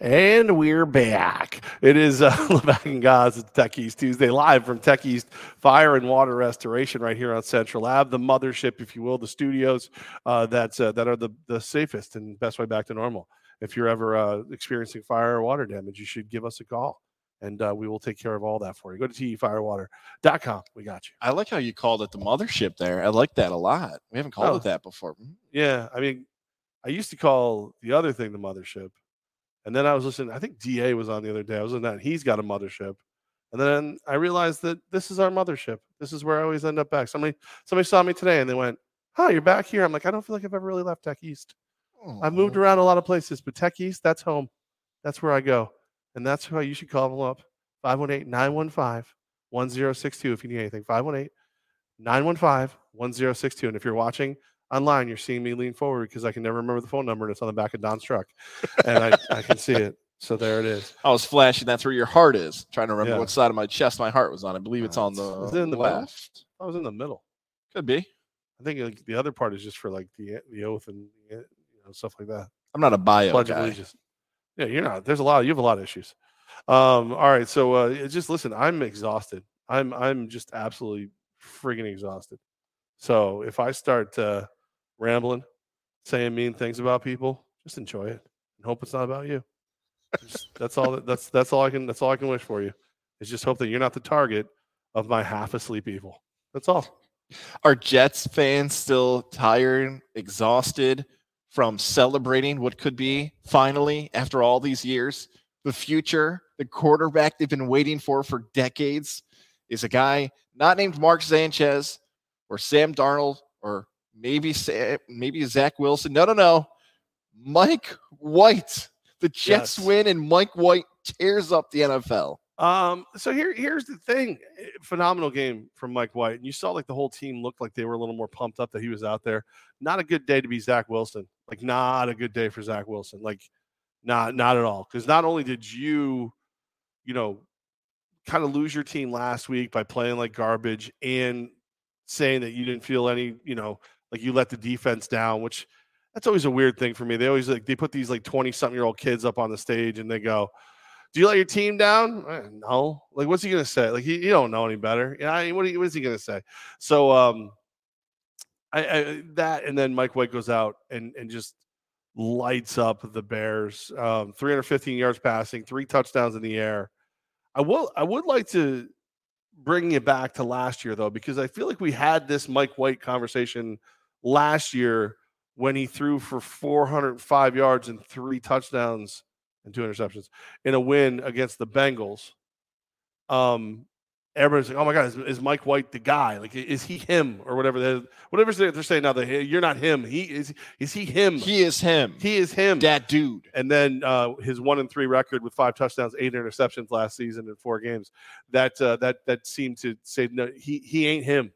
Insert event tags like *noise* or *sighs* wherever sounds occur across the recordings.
And we're back. It is uh, and Gaz. It's Tech East Tuesday, live from Tech East Fire and Water Restoration, right here on Central Lab, the mothership, if you will, the studios uh, that's uh, that are the the safest and best way back to normal. If you're ever uh, experiencing fire or water damage, you should give us a call, and uh, we will take care of all that for you. Go to tefirewater.com. We got you. I like how you called it the mothership there. I like that a lot. We haven't called Oh. it that before. Yeah, I mean, I used to call the other thing the mothership, and then I was listening. I think Da was on the other day. I was to that. He's got a mothership, and then I realized that this is our mothership. This is where I always end up back. Somebody, somebody saw me today, and they went, "Huh, you're back here." I'm like, I don't feel like I've ever really left Tech East. I've moved around a lot of places, but Tech East, that's home. That's where I go, and that's why you should call them up. 518-915-1062 if you need anything. 518-915-1062. And if you're watching online, you're seeing me lean forward because I can never remember the phone number and it's on the back of Don's truck. And I, I can see it. So there it is. I was flashing. That's where your heart is. Trying to remember Yeah. what side of my chest my heart was on. I believe it's on the it in the middle? left. I was in the middle. Could be. I think like, the other part is just for like the the oath and you know stuff like that. I'm not a bio Pledge of guy. Allegiance. Yeah, you're not. There's a lot. You have a lot of issues. Um, all right, so uh, just listen. I'm exhausted. I'm I'm just absolutely friggin' exhausted. So if I start uh, rambling, saying mean things about people, just enjoy it and hope it's not about you. Just- that's all. That, that's that's all I can. That's all I can wish for you. Is just hope that you're not the target of my half asleep evil. That's all. Are Jets fans still tired, exhausted from celebrating what could be finally, after all these years, the future, the quarterback they've been waiting for for decades is a guy not named Mark Sanchez or Sam Darnold or maybe maybe Zach Wilson. No, no, no. Mike White. The Jets Yes. win and Mike White tears up the NFL. Um, so here, here's the thing. Phenomenal game from Mike White. And you saw like the whole team looked like they were a little more pumped up that he was out there. Not a good day to be Zach Wilson. Like, not a good day for Zach Wilson. Like, not not at all. Because not only did you, you know, kind of lose your team last week by playing like garbage and saying that you didn't feel any, you know, like you let the defense down, which that's always a weird thing for me. They always like they put these like 20 something year old kids up on the stage and they go, do you let your team down? Eh, No. Like, what's he gonna say? Like, he, you don't know any better. Yeah. I mean, what, what is he gonna say? So, um, I, I that and then Mike White goes out and and just lights up the Bears. Um, 315 yards passing, three touchdowns in the air. I will. I would like to bring you back to last year though, because I feel like we had this Mike White conversation last year when he threw for 405 yards and three touchdowns and two interceptions in a win against the Bengals. Um, everybody's like, "Oh my God, is, is Mike White the guy? Like, is he him or whatever? They're, whatever they're they're saying now. That you're not him. He is. Is he him? He is him. he is him. that dude. And then uh, his one and three record with five touchdowns, eight interceptions last season in four games. That uh, that that seemed to say no, he he ain't him.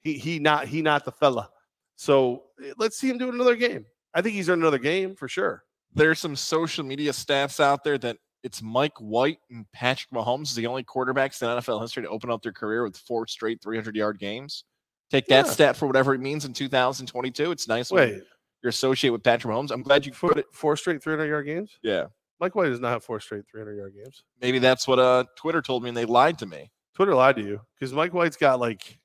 He he not he not the fella. So eh, let's see him do another game. I think he's in another game for sure. there's some social media stats out there that it's Mike White and Patrick Mahomes is the only quarterbacks in NFL history to open up their career with four straight 300 yard games. Take that Yeah. stat for whatever it means in 2022. It's nice Wait, you're associated with Patrick Mahomes. I'm glad you four, put it. four straight 300 yard games? Yeah, Mike White does not have four straight 300 yard games. maybe that's what uh Twitter told me and they lied to me. Twitter lied to you because Mike White's got like,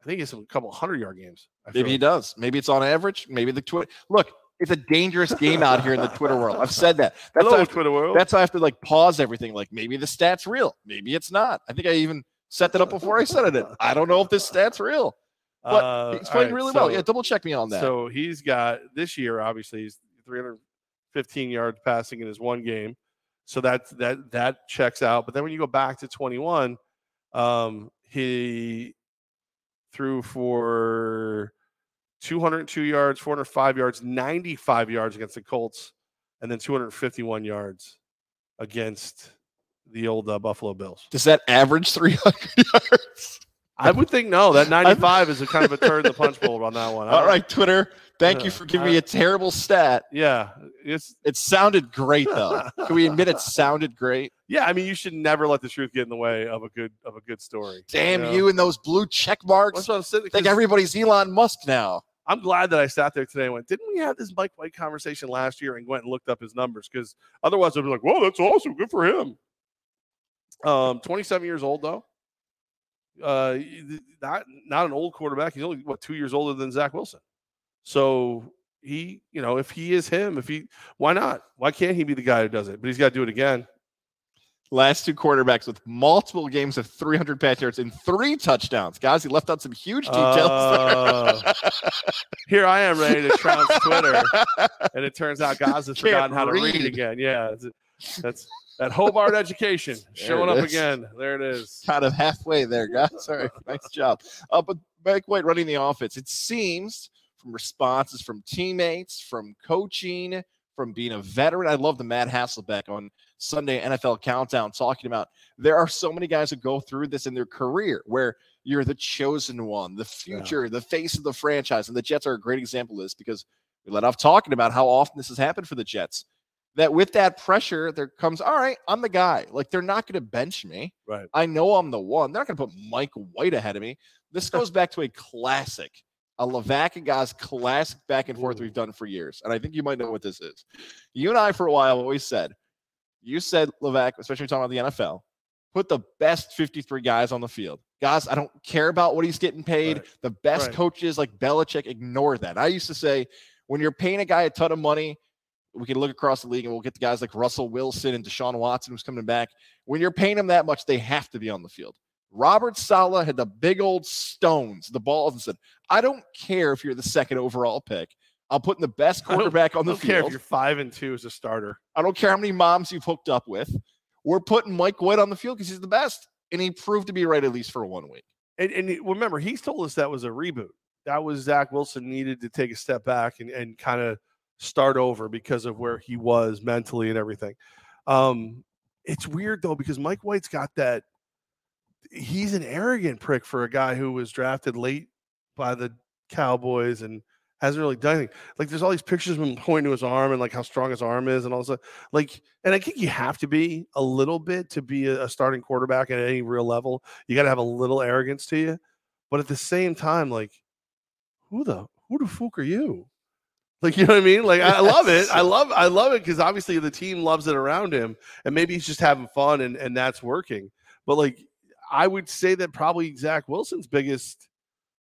I think it's a couple hundred yard games. Maybe he does. Maybe it's on average. Maybe the Twitter. Look, it's a dangerous game out here in the Twitter world. I've said that. *laughs* That's Hello, Twitter world. that's why I have to like pause everything. Like maybe the stat's real. Maybe it's not. I think I even set that up before I said it. I don't know if this stat's real. But Uh, he's playing right, really well. Yeah, double check me on that. So he's got this year, obviously, he's 315 yards passing in his one game. So that that that checks out. But then when you go back to 21, um, he threw for 202 yards, 405 yards, 95 yards against the Colts, and then 251 yards against the old uh, Buffalo Bills. Does that average 300 *laughs* yards? I would think no. That 95 is a kind of a turn the punch bowl on that one. All right, Twitter. Thank Yeah, you for giving I- me a terrible stat. Yeah, it's It sounded great though. *laughs* Can we admit it sounded great? Yeah, I mean, you should never let the truth get in the way of a good of a good story. Damn know? you and those blue check marks. That's I'm saying. I everybody's Elon Musk now. I'm glad that I sat there today and went, didn't we have this Mike White conversation last year and went and looked up his numbers? Because otherwise I'd be like, whoa, that's awesome. Good for him. Um, 27 years old though. Uh, not not an old quarterback. He's only what two years older than Zach Wilson. So he, you know, if he is him, if he, why not? Why can't he be the guy who does it? But he's got to do it again. Last two quarterbacks with multiple games of 300 pass yards and three touchdowns. Guys, he left out some huge details. Uh, *laughs* here I am ready to trounce Twitter, *laughs* and it turns out guys have forgotten how to read. read again. Yeah, that's that Hobart education showing up again. There it is. Kind of halfway there, guys. Sorry, nice job. Uh, but Mike White running the offense. It seems from responses from teammates, from coaching, from being a veteran. I love the Matt Hasselbeck on Sunday NFL Countdown talking about there are so many guys that go through this in their career where you're the chosen one, the future, yeah. the face of the franchise. And the Jets are a great example of this because we let off talking about how often this has happened for the Jets. That with that pressure, there comes, all right, I'm the guy. Like they're not going to bench me. Right. I know I'm the one. They're not going to put Mike White ahead of me. This goes back to a classic a Levac and Gaz classic back and forth we've done for years. And I think you might know what this is. You and I, for a while, always said, you said Levac, especially talking about the NFL, put the best 53 guys on the field. Guys, I don't care about what he's getting paid. Right. The best right. coaches like Belichick, ignore that. I used to say, when you're paying a guy a ton of money, we can look across the league and we'll get the guys like Russell Wilson and Deshaun Watson who's coming back. When you're paying them that much, they have to be on the field. Robert Saleh had the big old stones, the balls, and said, I don't care if you're the second overall pick. I'm putting the best quarterback on the field. I don't care if you're five and two as a starter. I don't care how many moms you've hooked up with. We're putting Mike White on the field because he's the best. And he proved to be right at least for one week. And, and remember, he's told us that was a reboot. That was Zach Wilson needed to take a step back and, and kind of start over because of where he was mentally and everything. Um, it's weird though because Mike White's got that he's an arrogant prick for a guy who was drafted late by the Cowboys and hasn't really done anything. Like there's all these pictures of him *laughs* pointing to his arm and like how strong his arm is and all this. Like, and I think you have to be a little bit to be a, a starting quarterback at any real level. You got to have a little arrogance to you, but at the same time, like, who the who the fuck are you? Like *laughs* you know what I mean? Like I love it. I *laughs* love I love it because obviously the team loves it around him, and maybe he's just having fun and and that's working. But like I would say that probably Zach Wilson's biggest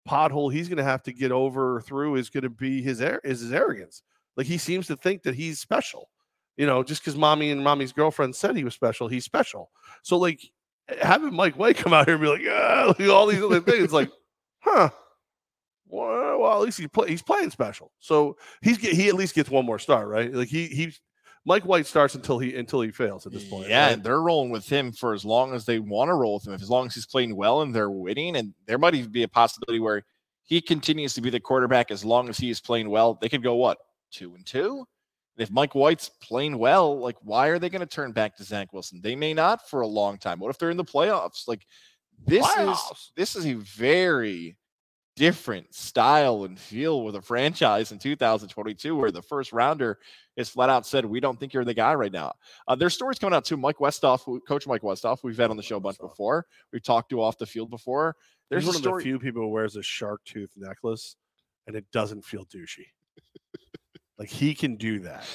pothole he's going to have to get over through is going to be his is his arrogance. Like he seems to think that he's special. You know, just because mommy and mommy's girlfriend said he was special, he's special. So like having Mike White come out here and be like, ah, like all these other things, like, huh? Well, well, at least he's play, he's playing special. So he's he at least gets one more star, right? Like he he's Mike White starts until he until he fails at this point. Yeah, right? and they're rolling with him for as long as they want to roll with him. As long as he's playing well and they're winning, and there might even be a possibility where he continues to be the quarterback as long as he is playing well. They could go what two and two. if Mike White's playing well, like why are they going to turn back to Zach Wilson? They may not for a long time. What if they're in the playoffs? Like this playoffs. is this is a very different style and feel with a franchise in 2022 where the first rounder is flat out said we don't think you're the guy right now. Uh, there's stories coming out too. Mike westhoff coach mike westhoff we've had on the show a bunch before. We've talked to off the field before. There's He's one story- of the few people who wears a shark tooth necklace and it doesn't feel douchey. Like he can do that.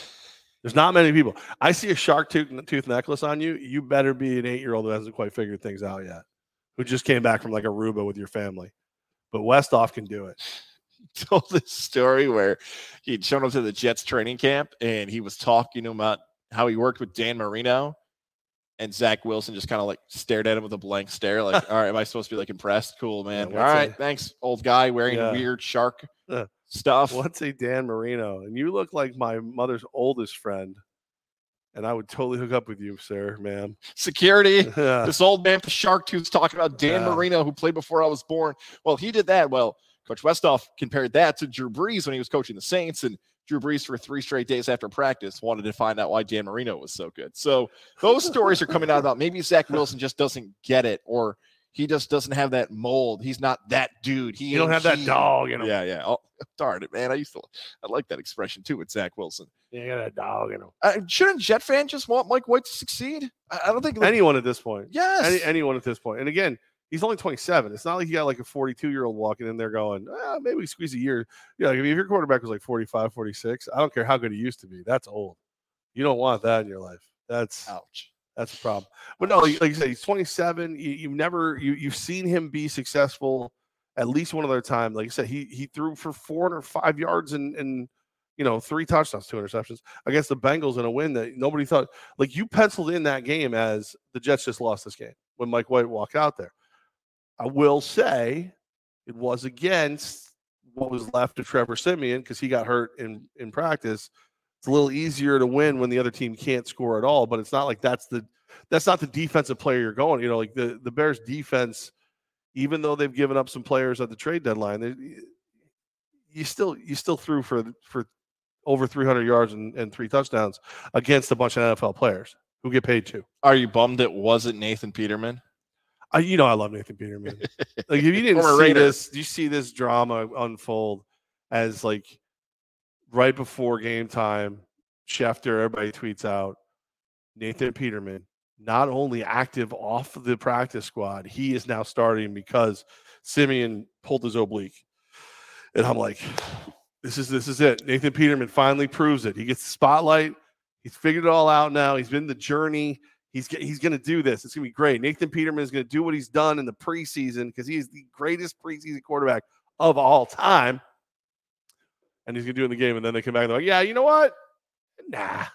There's not many people. I see a shark tooth, tooth necklace on you you better be an eight year old who hasn't quite figured things out yet who just came back from like aruba with your family but Westhoff can do it. He *laughs* told this story where he'd shown up to the Jets training camp and he was talking about how he worked with Dan Marino. And Zach Wilson just kind of like stared at him with a blank stare, like, *laughs* all right, am I supposed to be like impressed? Cool, man. Yeah, all right, a, thanks, old guy wearing yeah. weird shark uh, stuff. What's a Dan Marino? And you look like my mother's oldest friend and I would totally hook up with you, sir, ma'am. Security. *laughs* this old man with shark tooth talking about Dan yeah. Marino, who played before I was born. Well, he did that. Well, Coach Westhoff compared that to Drew Brees when he was coaching the Saints, and Drew Brees for three straight days after practice wanted to find out why Dan Marino was so good. So those stories are coming out about maybe Zach Wilson just doesn't get it, or he just doesn't have that mold. He's not that dude. He you don't have he, that dog in him. Yeah, yeah. Oh, *laughs* darn it, man. I used to I like that expression too with Zach Wilson. Yeah, got a dog in him. Uh, shouldn't Jet fan just want Mike White to succeed? I, I don't think like, anyone at this point. Yes, Any, anyone at this point. And again, He's only 27. It's not like you got like a 42 year old walking in there going, ah, maybe we squeeze a year. Yeah, like, if your quarterback was like 45, 46, I don't care how good he used to be. That's old. You don't want that in your life. That's Ouch. That's a problem. But no, oh, like, like you said, he's 27. You, you've never you you've seen him be successful at least one other time. Like I said, he he threw for 405 yards and and you know three touchdowns, two interceptions against the Bengals in a win that nobody thought. Like you penciled in that game as the Jets just lost this game when Mike White walked out there. I will say it was against what was left of Trevor Siemian because he got hurt in in practice. It's a little easier to win when the other team can't score at all, but it's not like that's the that's not the defensive player you're going. You know, like the the Bears defense, even though they've given up some players at the trade deadline, they, you still you still threw for for over 300 yards and, and three touchdowns against a bunch of NFL players who get paid too. Are you bummed it wasn't Nathan Peterman? I, you know, I love Nathan Peterman. *laughs* like if you didn't see this, you see this drama unfold as like right before game time. Schefter, everybody tweets out Nathan Peterman not only active off the practice squad, he is now starting because Siemian pulled his oblique. And I'm like, this is this is it. Nathan Peterman finally proves it. He gets the spotlight. He's figured it all out now. He's been the journey. He's he's going to do this. It's going to be great. Nathan Peterman is going to do what he's done in the preseason because he is the greatest preseason quarterback of all time. And he's going to do it in the game. And then they come back and they're like, yeah, you know what? Nah. *laughs*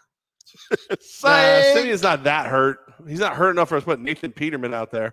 *laughs* Nah, Psych. Siemian's not that hurt. He's not hurt enough for us to put Nathan Peterman out there.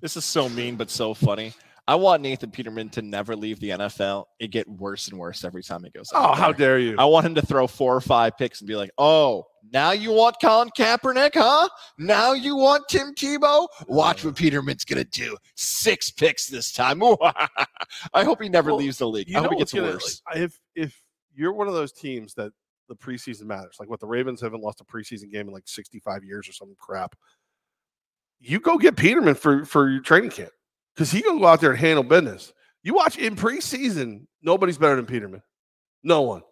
This is so mean, but so funny. I want Nathan Peterman to never leave the NFL. It get worse and worse every time he goes. Oh, how dare you? I want him to throw four or five picks and be like, "Oh, now you want Colin Kaepernick, huh? Now you want Tim Tebow? Watch what Peterman's gonna do. Six picks this time. *laughs* I hope he never Well, leaves the league. I hope it gets gonna- worse. like, if if you're one of those teams that the preseason matters, like what the Ravens haven't lost a preseason game in like 65 years or some crap, you go get Peterman for for your training camp because he gonna go out there and handle business. You watch in preseason, nobody's better than Peterman. No one.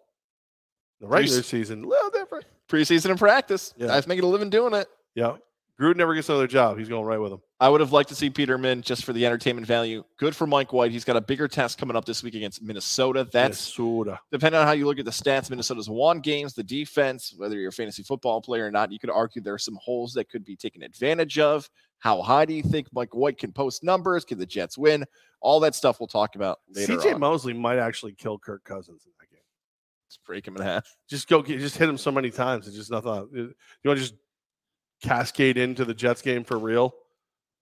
The regular season, a little different. Preseason and practice. Yeah. Guys making a living doing it. Yeah. Gruden never gets another job. He's going right with him. I would have liked to see Peterman just for the entertainment value. Good for Mike White. He's got a bigger test coming up this week against Minnesota. That's Minnesota. depending on how you look at the stats, Minnesota's won games, the defense, whether you're a fantasy football player or not, you could argue there are some holes that could be taken advantage of. How high do you think Mike White can post numbers? Can the Jets win? All that stuff we'll talk about later CJ on. Mosley might actually kill Kirk Cousins in that game. Let's break him in half. Just go get, just hit him so many times. It's just nothing. You want to just cascade into the Jets game for real?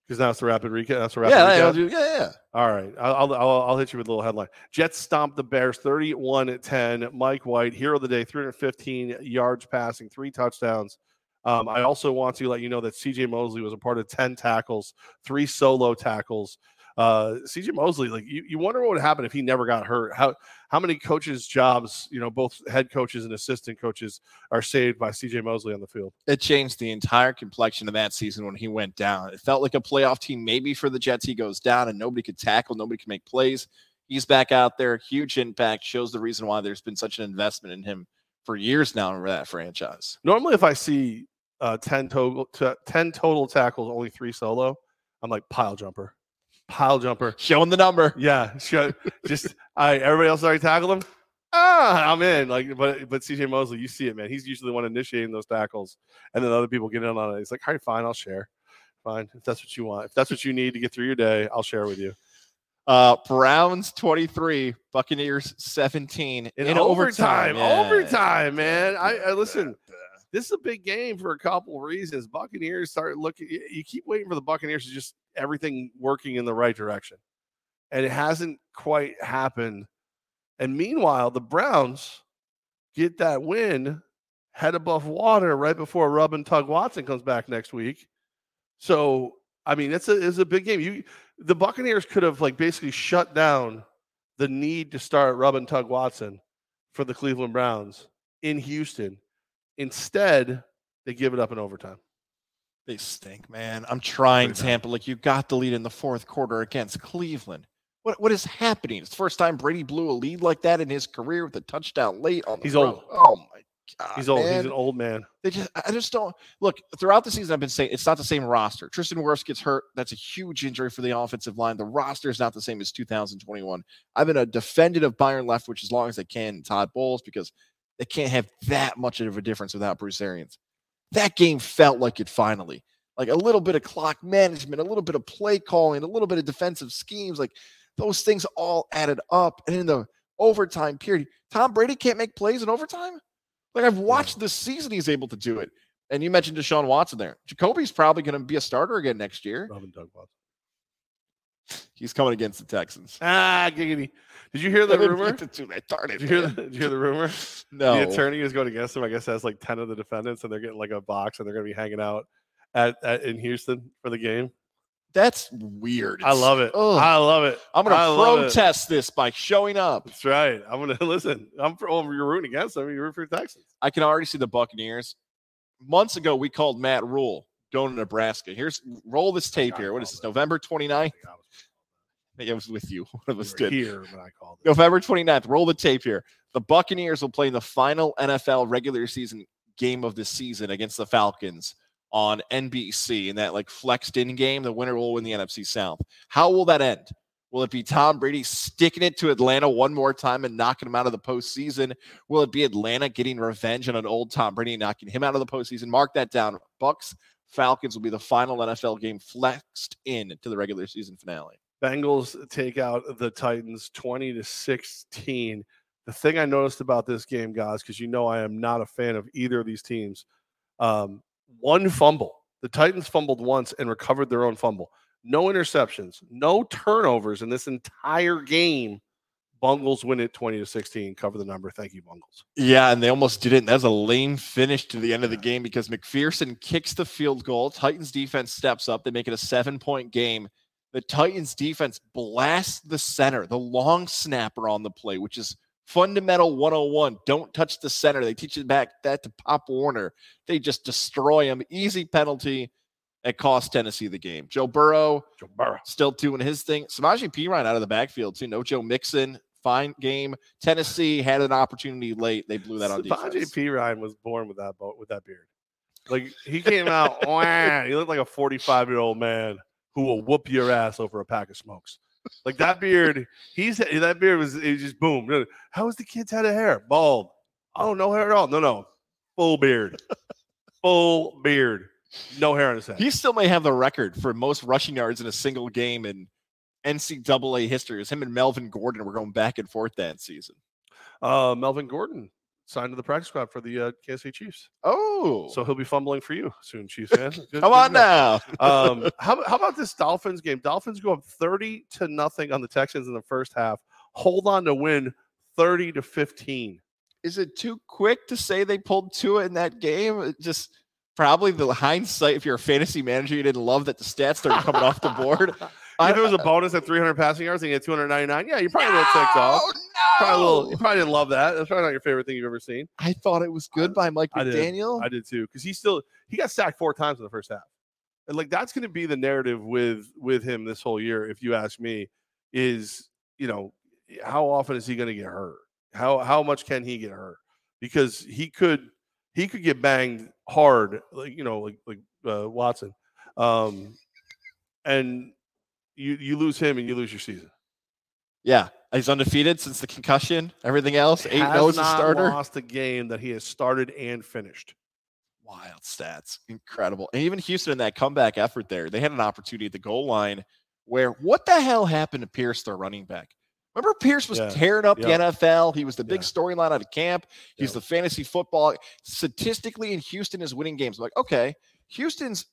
Because now it's the rapid recap. That's the rapid Yeah, recap. yeah, yeah, yeah. All right, I'll, I'll I'll hit you with a little headline. Jets stomped the Bears 31 at 10. Mike White, hero of the day, 315 yards passing, three touchdowns. Um, I also want to let you know that CJ Mosley was a part of 10 tackles, three solo tackles. Uh, CJ Mosley, like you, you wonder what would happen if he never got hurt. How how many coaches' jobs, you know, both head coaches and assistant coaches are saved by CJ Mosley on the field? It changed the entire complexion of that season when he went down. It felt like a playoff team, maybe for the Jets. He goes down and nobody could tackle, nobody could make plays. He's back out there, huge impact, shows the reason why there's been such an investment in him for years now in that franchise. Normally, if I see uh, 10 total t- 10 total tackles, only three solo, I'm like pile jumper, pile jumper. Showing the number. Yeah, sure. just *laughs* right. Everybody else already tackled him. Ah, I'm in. Like, but but CJ Mosley, you see it, man. He's usually the one initiating those tackles, and then other people get in on it. He's like, all right, fine, I'll share. Fine, if that's what you want, if that's what you need to get through your day, I'll share with you. Uh, Browns 23, Buccaneers 17 In, overtime, Yeah. overtime, man. I, I listen. This is a big game for a couple of reasons. Buccaneers start looking. you- keep waiting for the Buccaneers to just everything working in the right direction, and it hasn't quite happened. And meanwhile, the Browns get that win, head above water right before Rub and Tug Watson comes back next week. So I mean, it's a it's a big game. You the Buccaneers could have like basically shut down the need to start Rub and Tug Watson for the Cleveland Browns in Houston. Instead, they give it up in overtime. They stink, man. I'm trying. Tampa. Like you got the lead in the fourth quarter against Cleveland. What what is happening? It's the first time Brady blew a lead like that in his career with a touchdown late on the He's road. old. Oh my God, He's old. man. He's an old man. They just, I just don't look throughout the season. I've been saying it's not the same roster. Tristan Wirfs gets hurt. That's a huge injury for the offensive line. The roster is not the same as 2021. I've been a defendant of Byron Leftwich as long as I can, Todd Bowles, because they can't have that much of a difference without Bruce Arians. That game felt like it finally, like a little bit of clock management, a little bit of play calling, a little bit of defensive schemes, like those things all added up. And in the overtime period, Tom Brady can't make plays in overtime. Like I've watched this season, he's able to do it. And you mentioned Deshaun Watson there. Jacoby's probably going to be a starter again next year. Rub and Tug Watson. He's coming against the Texans. Ah, giggity. Did you hear the rumor? get to do that. Darn it, Did you hear the, did you hear the rumor? *laughs* No. The attorney is going against him. I guess has like ten of the defendants, and they're getting like a box, and they're going to be hanging out at, at in Houston for the game. That's weird. I love it. Ugh. I love it. I'm going to protest this by showing up. That's right. I'm gonna *laughs* listen. I'm for, oh, you're rooting against them. You're rooting for Texans. I can already see the Buccaneers. Months ago, we called Matt Rhule going to Nebraska. Here's roll this oh tape here. What is this? November 29th? I was with you. *laughs* One of us did. here when I called it. November 29th. Roll the tape here. The Buccaneers will play in the final NFL regular season game of the season against the Falcons on NBC in that like flexed in game. The winner will win the NFC South. How will that end? Will it be Tom Brady sticking it to Atlanta one more time and knocking him out of the postseason? Will it be Atlanta getting revenge on an old Tom Brady and knocking him out of the postseason? Mark that down. Bucks Falcons will be the final NFL game flexed in to the regular season finale. Bengals take out the Titans 20 to 16. The thing I noticed about this game, guys, because you know I am not a fan of either of these teams, um, one fumble. The Titans fumbled once and recovered their own fumble. No interceptions, no turnovers in this entire game. Bungles win it 20 to 16. Cover the number. Thank you, Bungles. Yeah, and they almost did it. And that a lame finish to the end of the game because McPherson kicks the field goal. Titans defense steps up. They make it a seven point game. The Titans defense blasts the center, the long snapper on the play, which is fundamental 101. Don't touch the center. They teach it back that to Pop Warner. They just destroy him. Easy penalty. It cost Tennessee the game. Joe Burrow Joe Burrow. still doing his thing. Samaje Perine out of the backfield too. No Joe Mixon. Fine game. Tennessee had an opportunity late. They blew that on defense. Savaje P. Ryan was born with that boat with that beard. Like he came out, *laughs* he looked like a 45 year old man who will whoop your ass over a pack of smokes. Like that beard, he's that beard was it was just boom. How was the kid's head of hair? Bald. Oh, no hair at all. No, no, full beard, full beard, no hair on his head. He still may have the record for most rushing yards in a single game in NCAA history. It was him and Melvin Gordon were going back and forth that season. Uh, Melvin Gordon signed to the practice squad for the uh, Kansas City Chiefs, Oh, so he'll be fumbling for you soon, Chiefs fan. *laughs* Good- come on now. *laughs* um, how, how about this Dolphins game? Dolphins go up 30 to nothing on the Texans in the first half. Hold on to win 30 to 15. Is it too quick to say they pulled two in that game? It just probably the hindsight. If you're a fantasy manager, you didn't love that the stats started coming off the board. *laughs* *laughs* if it was a *laughs* bonus at 300 passing yards and you had 299, yeah, you're probably a little ticked off. No, Probably, a little, you probably didn't love that. That's probably not your favorite thing you've ever seen. I thought it was good by Mike I did. McDaniel. I did too, because he still he got sacked four times in the first half, and like that's going to be the narrative with with him this whole year. If you ask me, is you know how often is he going to get hurt? How how much can he get hurt? Because he could he could get banged hard, like you know, like like uh, Watson, um, and you you lose him and you lose your season. yeah, he's undefeated since the concussion. Everything else, eight Has no a starter. Lost a game that he has started and finished. Wild stats, incredible. And even Houston in that comeback effort there, they had an opportunity at the goal line where what the hell happened to Pierce, their running back? Remember, Pierce was Yeah. tearing up Yep. the NFL. He was the big Yeah. storyline out of camp. He's Yep. the fantasy football. Statistically, in Houston is winning games. I'm like, okay, Houston's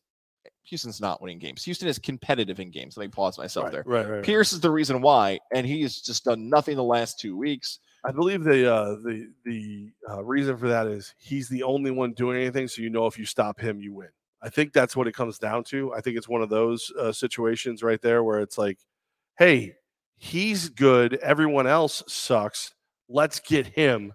Houston's not winning games. Houston is competitive in games. Let me pause myself right, there. right, right. Pierce is the reason why, and he has just done nothing the last two weeks. I believe the uh, the the uh, reason for that is he's the only one doing anything, so you know if you stop him, you win. I think that's what it comes down to. I think it's one of those uh, situations right there where it's like, hey, he's good, everyone else sucks. Let's get him,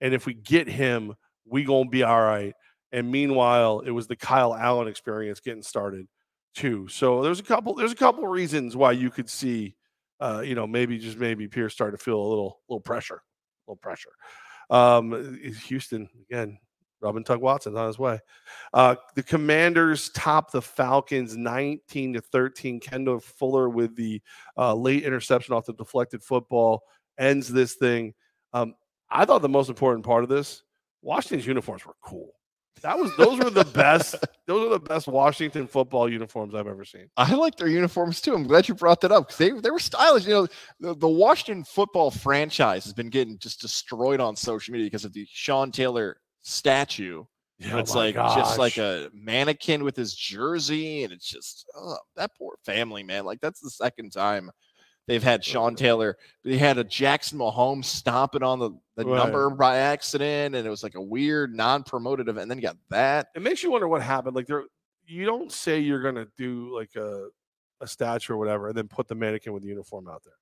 and if we get him, we gonna be all right. And meanwhile, it was the Kyle Allen experience getting started too. So there's a couple there's a couple reasons why you could see uh, you know, maybe just maybe Pierce started to feel a little little pressure, a little pressure. Um, Houston again, Rub and Tug Watson's on his way. Uh, the Commanders top the Falcons 19 to 13. Kendall Fuller with the uh, late interception off the deflected football ends this thing. Um, I thought the most important part of this Washington's uniforms were cool. That was those were the best. Those are the best Washington football uniforms I've ever seen. I like their uniforms too. I'm glad you brought that up because they they were stylish. You know, the, the Washington football franchise has been getting just destroyed on social media because of the Sean Taylor statue. Yeah, it's oh like just like a mannequin with his jersey, and it's just oh, that poor family, man. Like that's the second time they've had Sean Taylor. They had a Jackson Mahomes stomping on the, the Right. number by accident, and it was like a weird non-promoted event. And then you got that. it makes you wonder what happened. Like there, you don't say you're gonna do like a a statue or whatever, and then put the mannequin with the uniform out there.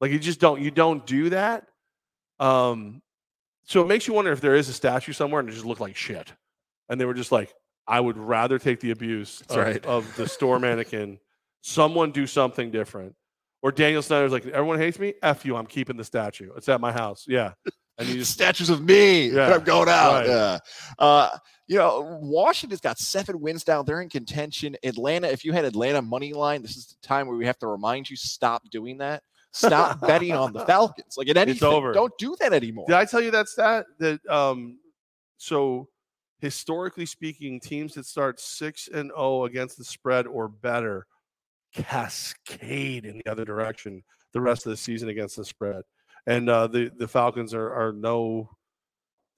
Like you just don't. You don't do that. Um, so it makes you wonder if there is a statue somewhere and it just looked like shit, and they were just like, I would rather take the abuse of, right. of the store mannequin. Someone do something different. Or Daniel Snyder's like, everyone hates me. F you. I'm keeping the statue. It's at my house. Yeah. And you *laughs* just statues of me. Yeah, I'm going out. right. Yeah. Uh, you know, Washington's got seven wins down. They're in contention. Atlanta, if you had Atlanta money line, this is the time where we have to remind you stop doing that. Stop *laughs* betting on the Falcons. Like at anything, over. don't do that anymore. Did I tell you that stat? That um, so historically speaking, teams that start six and zero against the spread or better cascade in the other direction the rest of the season against the spread, and uh, the the Falcons are are no.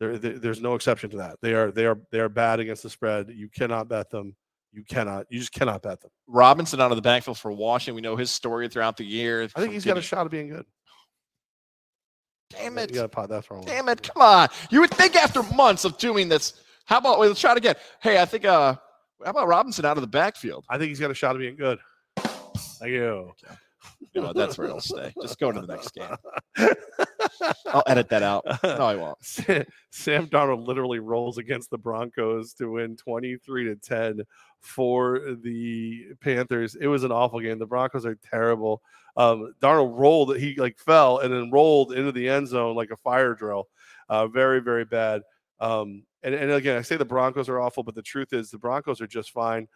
There, there- there's no exception to that. They are they are they are bad against the spread. You cannot bet them. You cannot. You just cannot bet them. Robinson out of the backfield for Washington. We know his story throughout the year. I think he's got a shot of being good. Damn You it. got to pot that for him. Damn it. Come on. You would think after months of doing this. How about wait, let's try it again. Hey, I think uh how about Robinson out of the backfield? I think he's got a shot of being good. Thank you. You know, that's where it'll stay. Just go to the next game. *laughs* I'll edit that out. No, I won't. *laughs* Sam, Darnold literally rolls against the Broncos to win 23 to 10 for the Panthers. It was an awful game. The Broncos are terrible. Um, Darnold rolled, he like fell and then rolled into the end zone like a fire drill. Uh, very, very bad. Um, and, and again, I say the Broncos are awful, but the truth is the Broncos are just fine.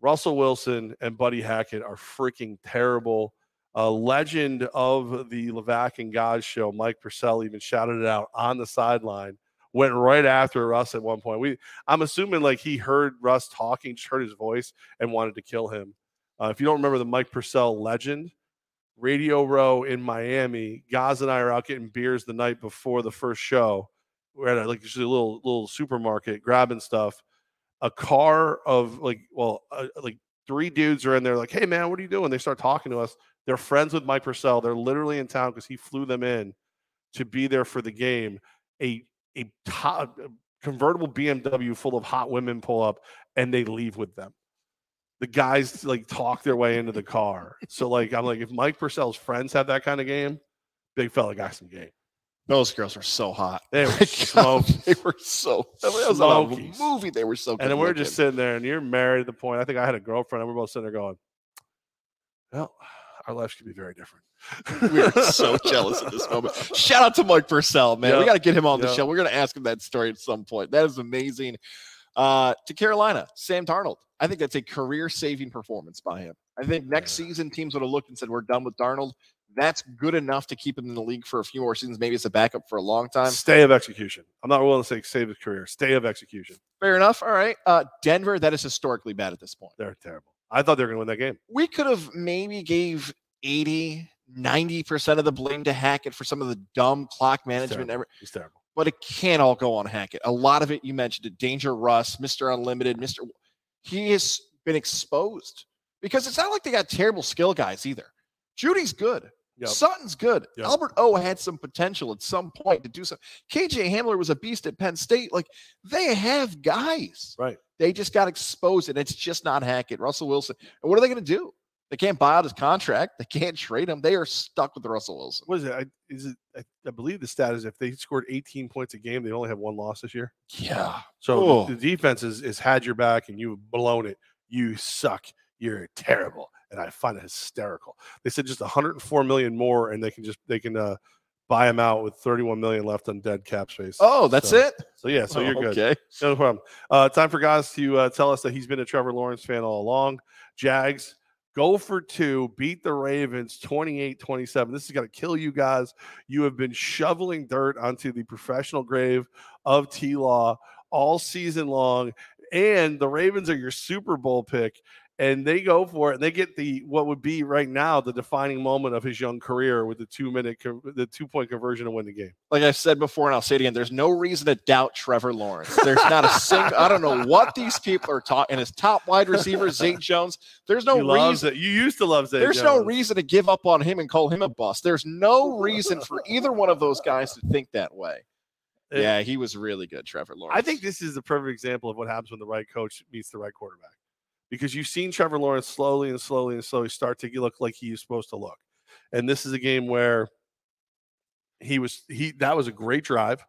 Russell Wilson and Buddy Hackett are freaking terrible. A legend of the Levac and Gaz show, Mike Purcell, even shouted it out on the sideline. Went right after Russ at one point. We, I'm assuming like he heard Russ talking, just heard his voice, and wanted to kill him. Uh, if you don't remember the Mike Purcell legend, Radio Row in Miami, Gaz and I are out getting beers the night before the first show. We're at a, like just a little little supermarket grabbing stuff. A car of like, well, uh, like three dudes are in there, like, hey man, what are you doing? They start talking to us. They're friends with Mike Purcell. They're literally in town because he flew them in to be there for the game. A a top, convertible BMW full of hot women pull up and they leave with them. The guys like talk their way into the car. So like I'm like, if Mike Purcell's friends have that kind of game, big fella got some game. Those girls were so hot. They were *laughs* so. *laughs* They were so. That was on a movie. They were so. And then we're just sitting there, and you're married at the point. I think I had a girlfriend, and we're both sitting there going, "Well, our lives could be very different." *laughs* we are so jealous at this moment. Shout out to Mike Purcell, man. We got to get him on the Yep. show. We're going to ask him that story at some point. That is amazing. Uh, to Carolina, Sam Darnold. I think that's a career saving performance by him. I think next season teams would have looked and said, We're done with Darnold. That's good enough to keep him in the league for a few more seasons, maybe as a backup for a long time. Stay of execution. I'm not willing to say save his career. Stay of execution. Fair enough. All right. Uh, Denver, that is historically bad at this point. They're terrible. I thought they were going to win that game. we could have maybe gave 80 90% of the blame to hackett for some of the dumb clock management terrible. ever It's terrible. but it can't all go on hackett a lot of it you mentioned it danger russ mr unlimited mr he has been exposed because it's not like they got terrible skill guys either Jeudy's good Yep. Sutton's good. Yep. Albert O had some potential at some point to do something. KJ Hamler was a beast at Penn State. Like they have guys. Right. They just got exposed, and it's just not Hackett. Russell Wilson. And what are they going to do? They can't buy out his contract. They can't trade him. They are stuck with Russell Wilson. What is it? I, is it? I, I believe the stat is if they scored 18 points a game, they only have one loss this year. Yeah. So the, the defense has, is had your back and you've blown it. You suck. You're terrible. And I find it hysterical. They said just 104 million more, and they can just they can uh, buy him out with 31 million left on dead cap space. Oh, that's so, it. So yeah, so Oh, you're good. Okay. No problem. Uh, time for Gaz to uh, tell us that he's been a Trevor Lawrence fan all along. Jags go for two, beat the Ravens 28 27. This is going to kill you guys. You have been shoveling dirt onto the professional grave of T Law all season long. And the Ravens are your Super Bowl pick. And they go for it, and they get the what would be right now the defining moment of his young career with the two minute, the two point conversion to win the game. Like I've said before, and I'll say it again. There's no reason to doubt Trevor Lawrence. There's not a single. I don't know what these people are talking. And his top wide receiver, Zay Jones. There's no reason. it. You used to love Zay There's no reason to give up on him and call him a bust. There's no reason for either one of those guys to think that way. Yeah, he was really good, Trevor Lawrence. I think this is the perfect example of what happens when the right coach meets the right quarterback. Because you've seen Trevor Lawrence slowly and slowly and slowly start to look like he is supposed to look. And this is a game where he was he that was a great drive.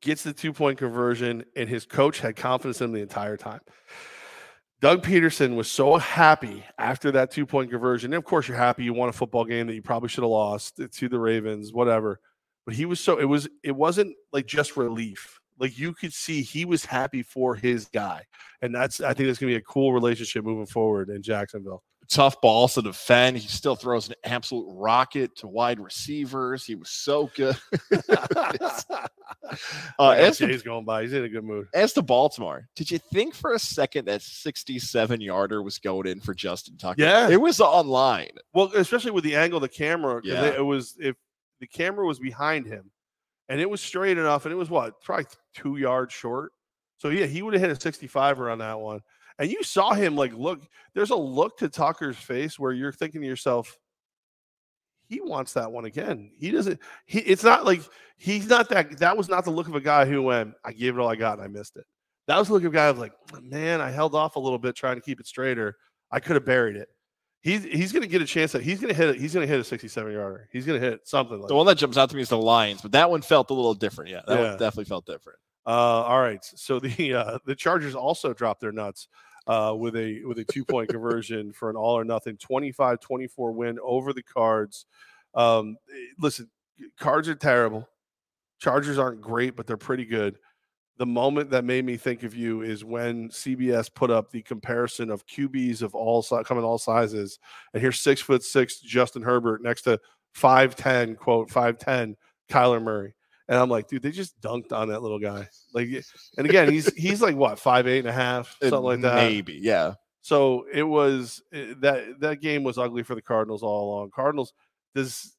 Gets the two-point conversion, and his coach had confidence in him the entire time. Doug Pederson was so happy after that two-point conversion. And of course, you're happy you won a football game that you probably should have lost to the Ravens, whatever but he was so it was it wasn't like just relief like you could see he was happy for his guy and that's i think that's going to be a cool relationship moving forward in jacksonville tough balls to defend. He still throws an absolute rocket to wide receivers. He was so good. *laughs* uh, as, Jay's going by he's in a good mood as to Baltimore, did you think for a second that 67 yarder was going in for Justin Tucker? Yeah. It was online. well especially with the angle of the camera, Yeah. it was if the camera was behind him and it was straight enough and it was what probably two yards short. So yeah he would have hit a 65 on that one and you saw him like look there's a look to tucker's face where you're thinking to yourself he wants that one again. He doesn't he it's not like he's not that that was not the look of a guy who went i gave it all i got and i missed it. That was the look of a guy of like man i held off a little bit trying to keep it straighter. I could have buried it He's he's gonna get a chance that he's gonna hit it. He's gonna hit a 67 yarder. He's gonna hit something like The one that jumps out to me is the Lions, but that one felt a little different. Yeah, that Yeah. one definitely felt different. Uh, all right. So the *laughs* uh, the Chargers also dropped their nuts uh, with a with a two point conversion for an all or nothing 25-24 win over the Cards. Um, eh, listen, Cards are terrible. Chargers aren't great, but they're pretty good. The moment that made me think of you is when CBS put up the comparison of QBs of all coming all sizes, and here's six foot six Justin Herbert next to five ten quote five ten Kyler Murray. And I'm like, dude, they just dunked on that little guy. Like, and again, he's *laughs* he's like what five eight and a half, something like that. Maybe, yeah. So it was eh, that that game was ugly for the Cardinals all along. Cardinals does,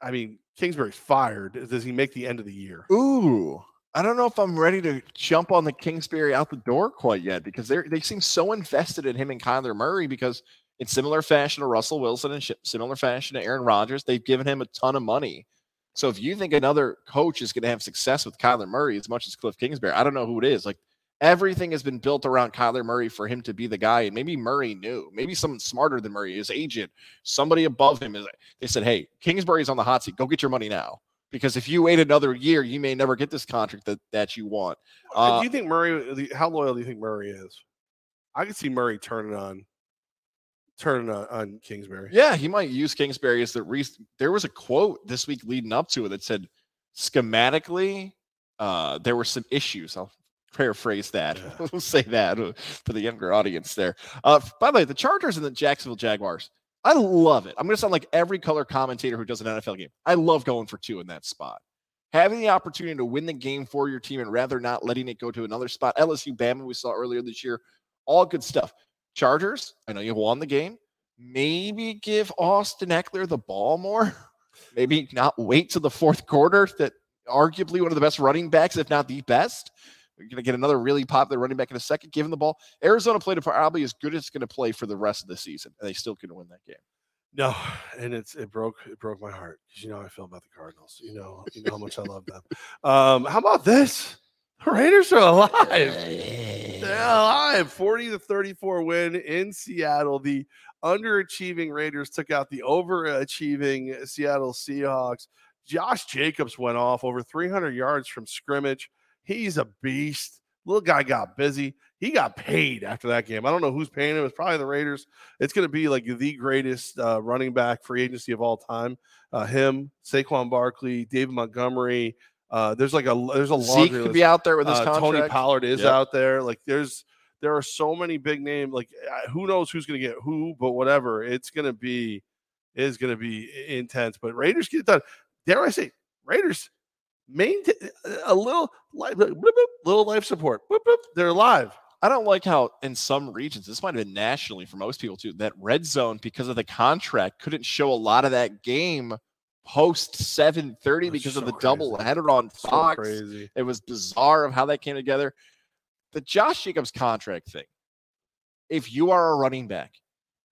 I mean, Kingsbury's fired. Does he make the end of the year? Ooh, I don't know if I'm ready to jump on the Kingsbury out the door quite yet because they they seem so invested in him and Kyler Murray because in similar fashion to Russell Wilson and similar fashion to Aaron Rodgers, they've given him a ton of money. So if you think another coach is going to have success with Kyler Murray as much as Cliff Kingsbury, I don't know who it is. Like everything has been built around Kyler Murray for him to be the guy, and maybe Murray knew, maybe someone smarter than Murray, his agent, somebody above him is. They said, "Hey, Kingsbury's on the hot seat. Go get your money now." Because if you wait another year, you may never get this contract that, that you want. Uh, do you think Murray? How loyal do you think Murray is? I could see Murray turning on, turning on, on Kingsbury. Yeah, he might use Kingsbury as the reason. There was a quote this week leading up to it that said, schematically, uh, there were some issues. I'll paraphrase that. Yeah. we'll *laughs* say that uh, for the younger audience there. Uh, by the way, the Chargers and the Jacksonville Jaguars, I love it. I'm going to sound like every color commentator who does an NFL game. I love going for two in that spot. Having the opportunity to win the game for your team and rather not letting it go to another spot. LSU, Bama, we saw earlier this year, all good stuff. Chargers, I know you won the game. Maybe give Austin Ekeler the ball more. *laughs* Maybe not wait to the fourth quarter. That arguably one of the best running backs, if not the best. You're going to get another really popular running back in a second. Give him the ball. Arizona played probably as good as it's going to play for the rest of the season, and they still couldn't win that game. No, and it's it broke it broke my heart because you know how I feel about the Cardinals. You know, you know how much I love them. Um, how about this? The Raiders are alive. They're alive. 40 to 34 win in Seattle. The underachieving Raiders took out the overachieving Seattle Seahawks. Josh Jacobs went off over 300 yards from scrimmage. He's a beast. Little guy got busy. He got paid after that game. I don't know who's paying him. It's probably the Raiders. It's going to be like the greatest uh, running back free agency of all time. Uh, him, Saquon Barkley, David Montgomery. Uh, there's like a there's a Zeke could be out there with his Uh, contract. Tony Pollard is Yep. out there. Like there's there are so many big names. Like who knows who's going to get who, but whatever. It's going to be is going to be intense. But Raiders get it done. Dare I say, Raiders maintain a little life, little life support. Bloop, bloop, they're alive. I don't like how in some regions, this might have been nationally for most people too, that red zone because of the contract couldn't show a lot of that game post 7:30 That's because of the crazy. double header on So Fox. crazy. It was bizarre of how that came together. The Josh Jacobs contract thing. If you are a running back,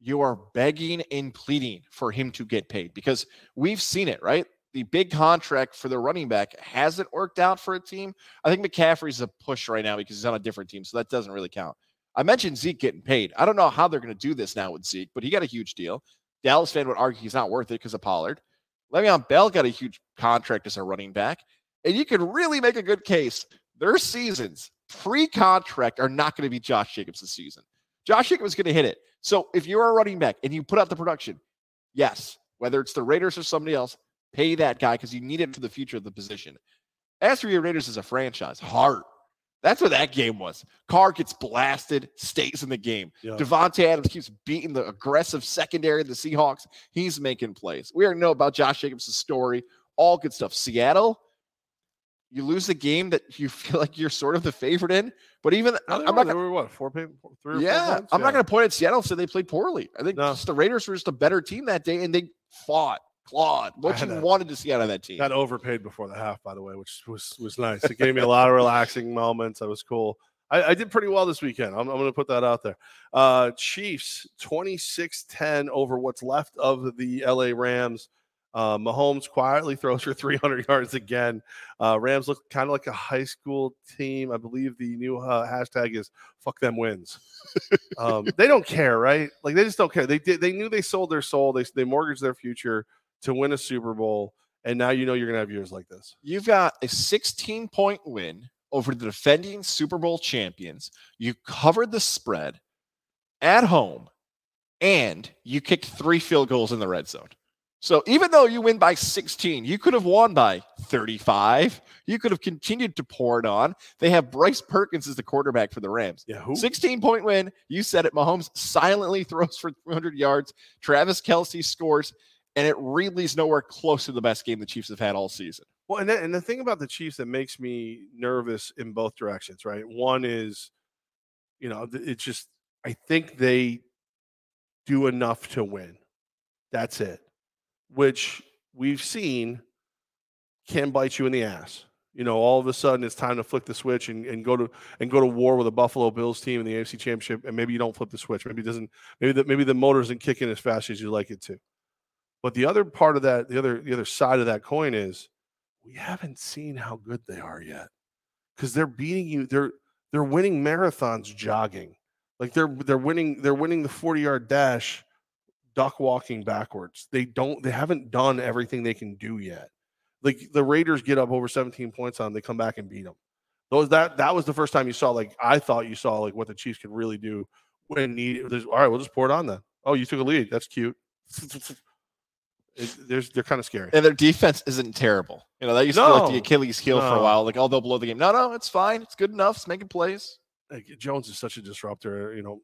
you are begging and pleading for him to get paid because we've seen it, right? The big contract for the running back hasn't worked out for a team. I think McCaffrey's a push right now because he's on a different team, so that doesn't really count. I mentioned Zeke getting paid. I don't know how they're going to do this now with Zeke, but he got a huge deal. Dallas fan would argue he's not worth it because of Pollard. Le'Veon Bell got a huge contract as a running back, and you could really make a good case. Their seasons pre-contract are not going to be Josh Jacobs season. Josh Jacobs is going to hit it. So if you're a running back and you put out the production, yes, whether it's the Raiders or somebody else, pay that guy because you need it for the future of the position. As for your Raiders as a franchise, heart. That's what that game was. Carr gets blasted, stays in the game. Yeah. Davante Adams keeps beating the aggressive secondary of the Seahawks. He's making plays. We already know about Josh Jacobs' story. All good stuff. Seattle, you lose the game that you *laughs* feel like you're sort of the favorite in. But even No, I'm were, not gonna, were what four, three or four yeah, points? I'm not going to point at Seattle and say they played poorly. I think No. just the Raiders were just a better team that day, and they fought, clawed. What you a- wanted to see out of that team. got overpaid before the half, by the way, which was was nice. It gave me a lot of relaxing moments. That was cool. I, I did pretty well this weekend. I'm, I'm going to put that out there. Uh, Chiefs 26 10 over what's left of the LA Rams. Uh, Mahomes quietly throws for 300 yards again. Uh, Rams look kind of like a high school team. I believe the new uh, hashtag is "fuck them wins." um, they don't care, right? Like they just don't care. They did. They knew they sold their soul. They they mortgaged their future to win a Super Bowl, and now you know you're gonna have years like this. You've got a 16 point win over the defending Super Bowl champions. You covered the spread at home, and you kicked three field goals in the red zone. So even though you win by 16, you could have won by 35. You could have continued to pour it on. They have Bryce Perkins as the quarterback for the Rams. Yeah, who? 16 point win. You said it. Mahomes silently *laughs* throws for 300 yards. Travis Kelce scores, and it really is nowhere close to the best game the Chiefs have had all season. Well, and, and the thing about the Chiefs that makes me nervous in both directions, right? One is, you know, it's just I think they do enough to win. That's it. Which we've seen can bite you in the ass. You know, all of a sudden it's time to flick the switch and, and go to and go to war with a Buffalo Bills team in the AFC Championship, and maybe you don't flip the switch. Maybe it doesn't. Maybe the maybe the motor isn't kicking as fast as you like it to. But the other part of that, the other the other side of that coin is we haven't seen how good they are yet because they're beating you. They're they're winning marathons jogging, like they're they're winning they're winning the forty yard dash, duck walking backwards. They don't they haven't done everything they can do yet. Like the Raiders get up over seventeen points on, them, they come back and beat them. Those that that was the first time you saw like I thought you saw like what the Chiefs could really do when need. All right, we'll just pour it on then. Oh, you took a lead. That's cute. *laughs* It, there's they're kind of scary. And their defense isn't terrible. You know, that used to be like the Achilles heel for a while. Like, oh, they'll blow the game. No, no, it's fine. It's good enough. It's making plays. like Jones is such a disruptor, you know.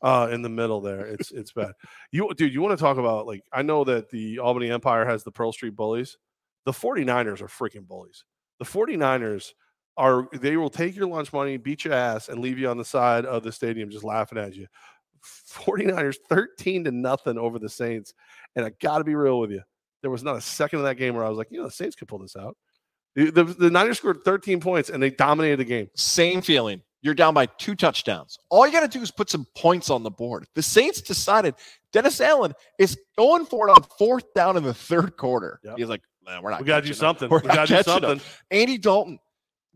Uh, in the middle there, it's it's bad. *laughs* You dude, you want to talk about like I know that the Albany Empire has the Pearl Street Bullies. The 49ers are freaking bullies. The 49ers are they will take your lunch money, beat your ass, and leave you on the side of the stadium just laughing at you. 49ers 13 to nothing over the Saints. And I gotta be real with you. There was not a second of that game where I was like, you know, the Saints could pull this out. The, the, the Niners scored 13 points and they dominated the game. Same feeling. You're down by two touchdowns. All you got to do is put some points on the board. The Saints decided Dennis Allen is going for it on fourth down in the third quarter. Yep. He's like, "Man, we're not. We got to do catching up. something. We're We got to do catching up." something. Andy Dalton,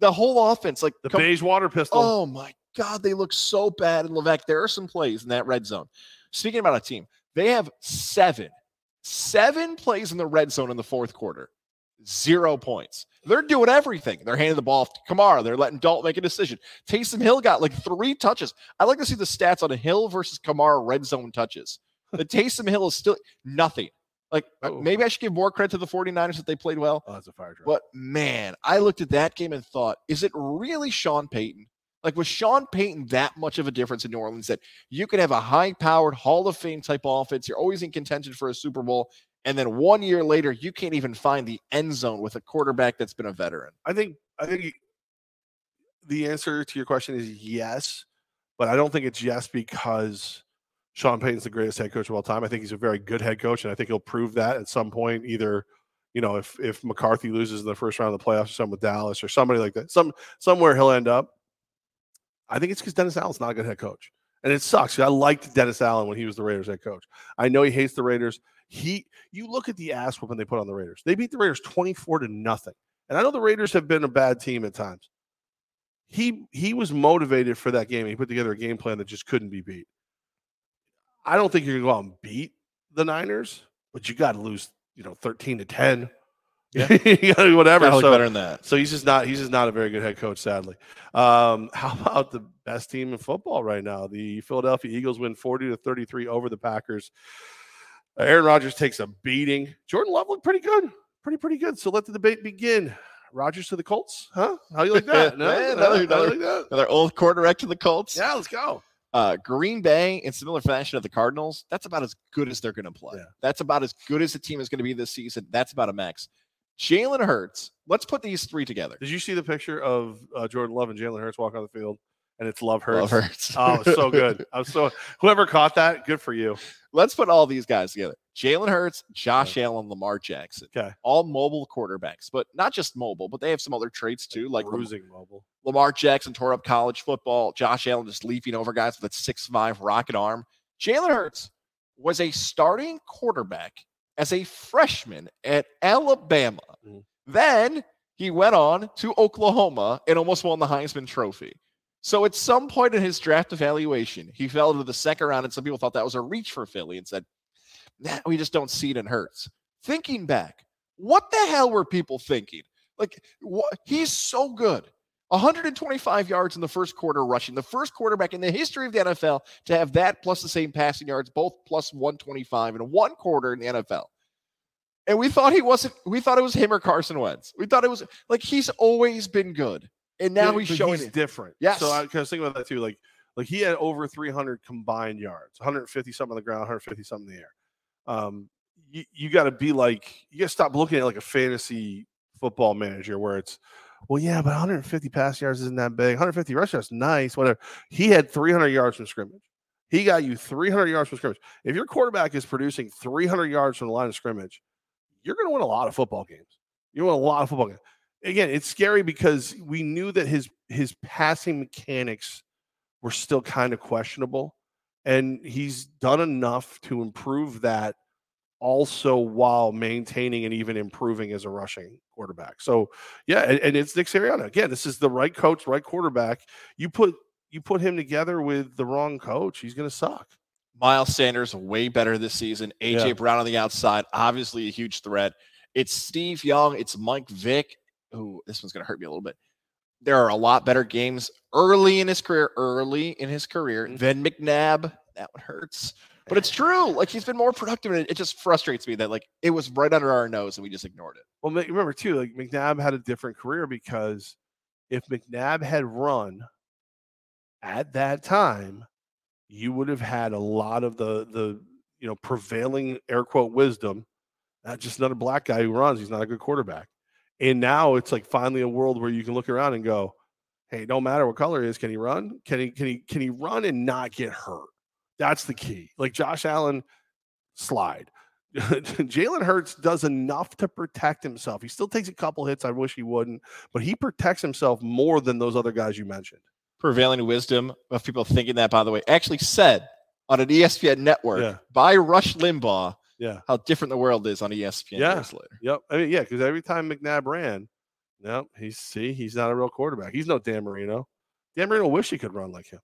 the whole offense, like The come- beige water pistol. Oh my God, they look so bad in Levesque. There are some plays in that red zone. Speaking about a team, they have seven, seven plays in the red zone in the fourth quarter. zero points. They're doing everything. They're handing the ball off to Kamara. They're letting Dalton make a decision. Taysom Hill got like three touches. I like to see the stats on a Hill versus Kamara red zone touches. The Taysom Hill is still nothing. Like Oh. maybe I should give more credit to the 49ers that they played well. Oh, that's a fire drill. But man, I looked at that game and thought, is it really Sean Payton? Like, was Sean Payton that much of a difference in New Orleans that you could have a high powered Hall of Fame type offense? You're always in contention for a Super Bowl. And then one year later, you can't even find the end zone with a quarterback that's been a veteran. I think I think the answer to your question is yes, but I don't think it's yes because Sean Payton's the greatest head coach of all time. I think he's a very good head coach, and I think he'll prove that at some point. Either you know, if if McCarthy loses in the first round of the playoffs or something with Dallas or somebody like that, some somewhere he'll end up. I think it's because Dennis Allen's not a good head coach, and it sucks. I liked Dennis Allen when he was the Raiders head coach. I know he hates the Raiders. He, you look at the ass whooping they put on the Raiders. They beat the Raiders twenty four to nothing. And I know the Raiders have been a bad team at times. He he was motivated for that game. He put together a game plan that just couldn't be beat. I don't think you're gonna go out and beat the Niners, but you got to lose, you know, thirteen to ten. Yeah. *laughs* you gotta do whatever. So, better than that. so he's just not he's just not a very good head coach, sadly. Um, *laughs* how about the best team in football right now? The Philadelphia Eagles win 40 to 33 over the Packers. Aaron Rodgers takes a beating. Jordan Love looked pretty good. Pretty, pretty good. So let the debate begin. Rodgers to the Colts, huh? How you like that? *laughs* No, Yeah, no, another- another- like that? Another old quarterback to the Colts. Yeah, let's go. Uh, Green Bay, in similar fashion of the Cardinals, that's about as good as they're going to play. Yeah. That's about as good as the team is going to be this season. That's about a max. Jalen Hurts. Let's put these three together. Did you see the picture of uh, Jordan Love and Jalen Hurts walking on the field? And it's Love Hurts. Love Hurts. Oh, so good. *laughs* I'm so whoever caught that, good for you. Let's put all these guys together. Jalen Hurts, Josh Allen, Lamar Jackson. Okay. All mobile quarterbacks, but not just mobile, but they have some other traits too. Like Lam- Bruising mobile. Lamar Jackson tore up college football. Josh Allen just leaping over guys with a six-five rocket arm. Jalen Hurts was a starting quarterback as a freshman at Alabama. Mhm. Then he went on to Oklahoma and almost won the Heisman Trophy. So at some point in his draft evaluation, he fell into the second round, and some people thought that was a reach for Philly and said, nah, we just don't see it in Hurts. Thinking back, what the hell were people thinking? Like, what? he's so good. 125 yards in the first quarter rushing, the first quarterback in the history of the NFL to have that plus the same passing yards, both plus 125 in one quarter in the NFL. And we thought he wasn't, we thought it was him or Carson Wentz. We thought it was like he's always been good. And now Yeah, he's showing he's it. different. Yes. So I, I was thinking about that too. Like, like he had over 300 combined yards, 150 something on the ground, 150 something in the air. Um, you, you got to be like, you got to stop looking at like a fantasy football manager where it's, well, yeah, but 150 pass yards isn't that big. 150 rush yards, nice, whatever. He had 300 yards from scrimmage. He got you 300 yards from scrimmage. If your quarterback is producing 300 yards from the line of scrimmage, you're going to win a lot of football games. You win a lot of football games again, it's scary because we knew that his his passing mechanics were still kind of questionable, and he's done enough to improve that also while maintaining and even improving as a rushing quarterback. So yeah, and, and it's Nick Sirianni. Again, this is the right coach, right quarterback. You put you put him together with the wrong coach, he's gonna suck. Miles Sanders way better this season. AJ Yeah. Brown on the outside, obviously a huge threat. It's Steve Young, it's Mike Vick, who this one's going to hurt me a little bit. There are a lot better games early in his career, early in his career Mhm. than McNabb. That one hurts. But it's true. Like he's been more productive, and it, it just frustrates me that like it was right under our nose and we just ignored it. Well, remember too, like McNabb had a different career because if McNabb had run at that time, you would have had a lot of the the you know prevailing air quote wisdom. Not just another black guy who runs. He's not a good quarterback. And now it's like finally a world where you can look around and go, "Hey, no matter what color he is, can he run? Can he can he can he run and not get hurt? That's the key. Like Josh Allen, slide. *laughs* Jalen Hurts does enough to protect himself. He still takes a couple hits. I wish he wouldn't, but he protects himself more than those other guys you mentioned. Prevailing wisdom of people thinking that, by the way, actually said on an ESPN network Yeah. by Rush Limbaugh Yeah. how different the world is on ESPN Yeah. years later. Yep. I mean, yeah, because every time McNabb ran, no, he's see, he's not a real quarterback. He's no Dan Marino. Dan Marino wish he could run like him.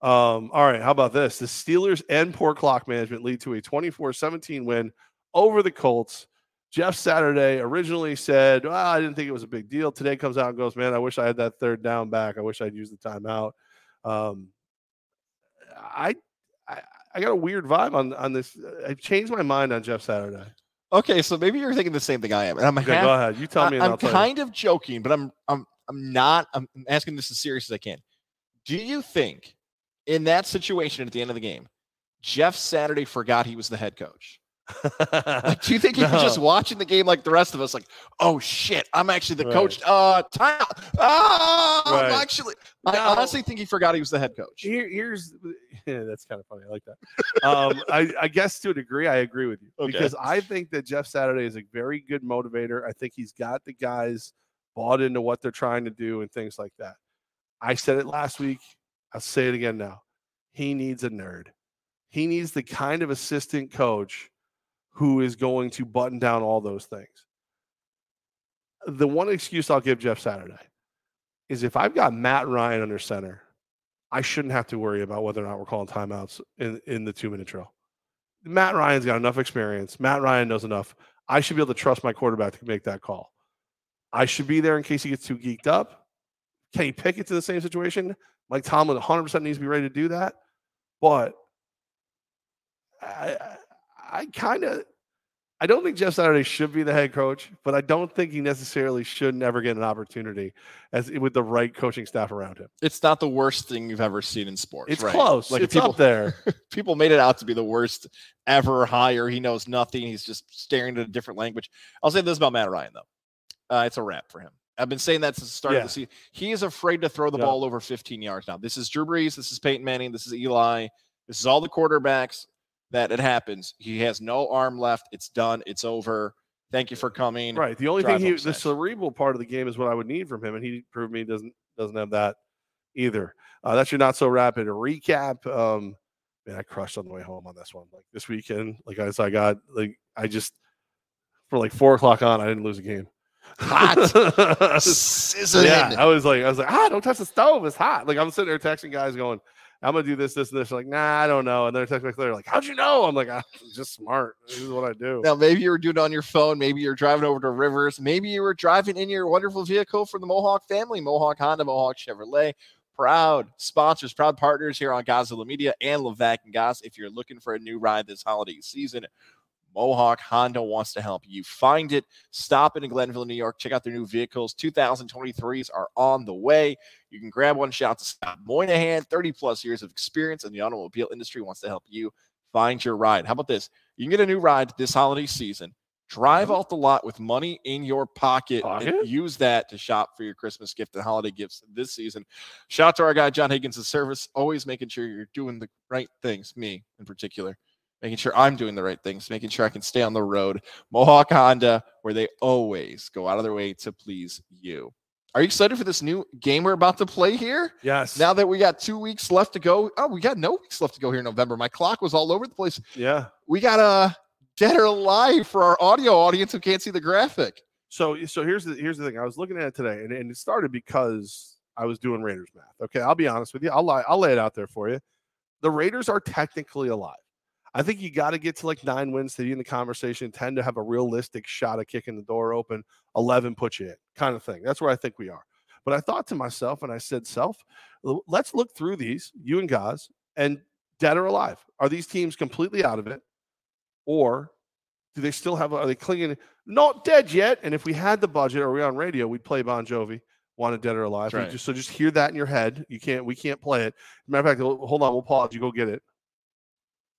Um, all right, how about this? The Steelers and poor clock management lead to a 24-17 win over the Colts. Jeff Saturday originally said, well, I didn't think it was a big deal. Today comes out and goes, man, I wish I had that third down back. I wish I'd used the timeout. Um, I, I, I got a weird vibe on on this. Uh, I changed my mind on Jeff Saturday. Okay, so maybe you're thinking the same thing I am, and I'm Okay, half, go ahead. You tell me. and I, I'll am tell you. kind of joking, but I'm I'm I'm not. I'm asking this as serious as I can. Do you think in that situation at the end of the game, Jeff Saturday forgot he was the head coach? *laughs* Like, do you think he was just watching the game like the rest of us? Like, oh shit, I'm actually the Right. coach. Uh, time. Ah, Right. I'm actually. I No. honestly think he forgot he was the head coach. Here, here's *laughs* yeah, that's kind of funny. I like that. Um, I, I guess to a degree, I agree with you Okay. because I think that Jeff Saturday is a very good motivator. I think he's got the guys bought into what they're trying to do and things like that. I said it last week. I'll say it again now. He needs a nerd. He needs the kind of assistant coach who is going to button down all those things. The one excuse I'll give Jeff Saturday is if I've got Matt Ryan under center, I shouldn't have to worry about whether or not we're calling timeouts in, in the two minute drill. Matt Ryan's got enough experience. Matt Ryan knows enough. I should be able to trust my quarterback to make that call. I should be there in case he gets too geeked up. Kenny Pickett's in the same situation. Mike Tomlin 100% needs to be ready to do that. But I, I, kind of, I don't think Jeff Saturday should be the head coach, but I don't think he necessarily should never get an opportunity as with the right coaching staff around him. It's not the worst thing you've ever seen in sports. It's right? close. Like it's people, up there. *laughs* people made it out to be the worst ever hire. He knows nothing. He's just staring at a different language. I'll say this about Matt Ryan though. Uh, it's a wrap for him. I've been saying that since the start Yeah. of the season. He is afraid to throw the Yeah. ball over 15 yards now. This is Drew Brees. This is Peyton Manning. This is Eli. This is all the quarterbacks that it happens. He has no arm left. It's done. It's over. Thank you for coming. Right. The only drive thing he, home the cerebral part of the game is what I would need from him, and he proved me he doesn't doesn't have that either. Uh, that's your not so rapid recap. Um, man, I crushed on the way home on this one. Like this weekend, like as I got like I just for like four o'clock on, I didn't lose a game. Hot. *laughs* Sizzling. yeah, I was like, I was like, ah, don't touch the stove. It's hot. Like I'm sitting there texting guys going, I'm gonna do this, this, and this. Like, nah, I don't know. And they're texting me later, like, how'd you know? I'm like, ah, I'm just smart. This is what I do. Now, maybe you were doing it on your phone. Maybe you're driving over to Rivers. Maybe you were driving in your wonderful vehicle from the Mohawk family, Mohawk Honda, Mohawk Chevrolet. Proud sponsors, proud partners here on Godzilla Media and Levac and Gaz. If you're looking for a new ride this holiday season, Mohawk Honda wants to help you find it. Stop it in Glenville, New York. Check out their new vehicles. 2023s are on the way. You can grab one. Shout out to Scott Moynihan, 30 plus years of experience in the automobile industry, wants to help you find your ride. How about this? You can get a new ride this holiday season. Drive mm-hmm. off the lot with money in your pocket, Pocket? and use that to shop for your Christmas gift and holiday gifts this season. Shout out to our guy John Higgins' service, always making sure you're doing the right things. Me in particular, making sure I'm doing the right things, making sure I can stay on the road. Mohawk Honda, where they always go out of their way to please you. Are you excited for this new game we're about to play here? Yes. Now that we got two weeks left to go. Oh, we got no weeks left to go here in November. My clock was all over the place. yeah. We got a dead or alive for our audio audience who can't see the graphic. So so here's the here's the thing. I was looking at it today, and, and it started because I was doing Raiders math. Okay, I'll be honest with you. I'll lie, I'll lay it out there for you. The Raiders are technically alive. I think you got to get to like nine wins to be in the conversation. Ten to have a realistic shot at kicking the door open. Eleven put you in, kind of thing. That's where I think we are. But I thought to myself, and I said, "Self, let's look through these, you and Gaz, and dead or alive. Are these teams completely out of it, or do they still have? Are they clinging? Not dead yet. And if we had the budget, or we on radio, we'd play Bon Jovi, "Wanted Dead or Alive." Right. Just, so just hear that in your head. You can't. We can't play it. Matter of fact, hold on. We'll pause. You go get it.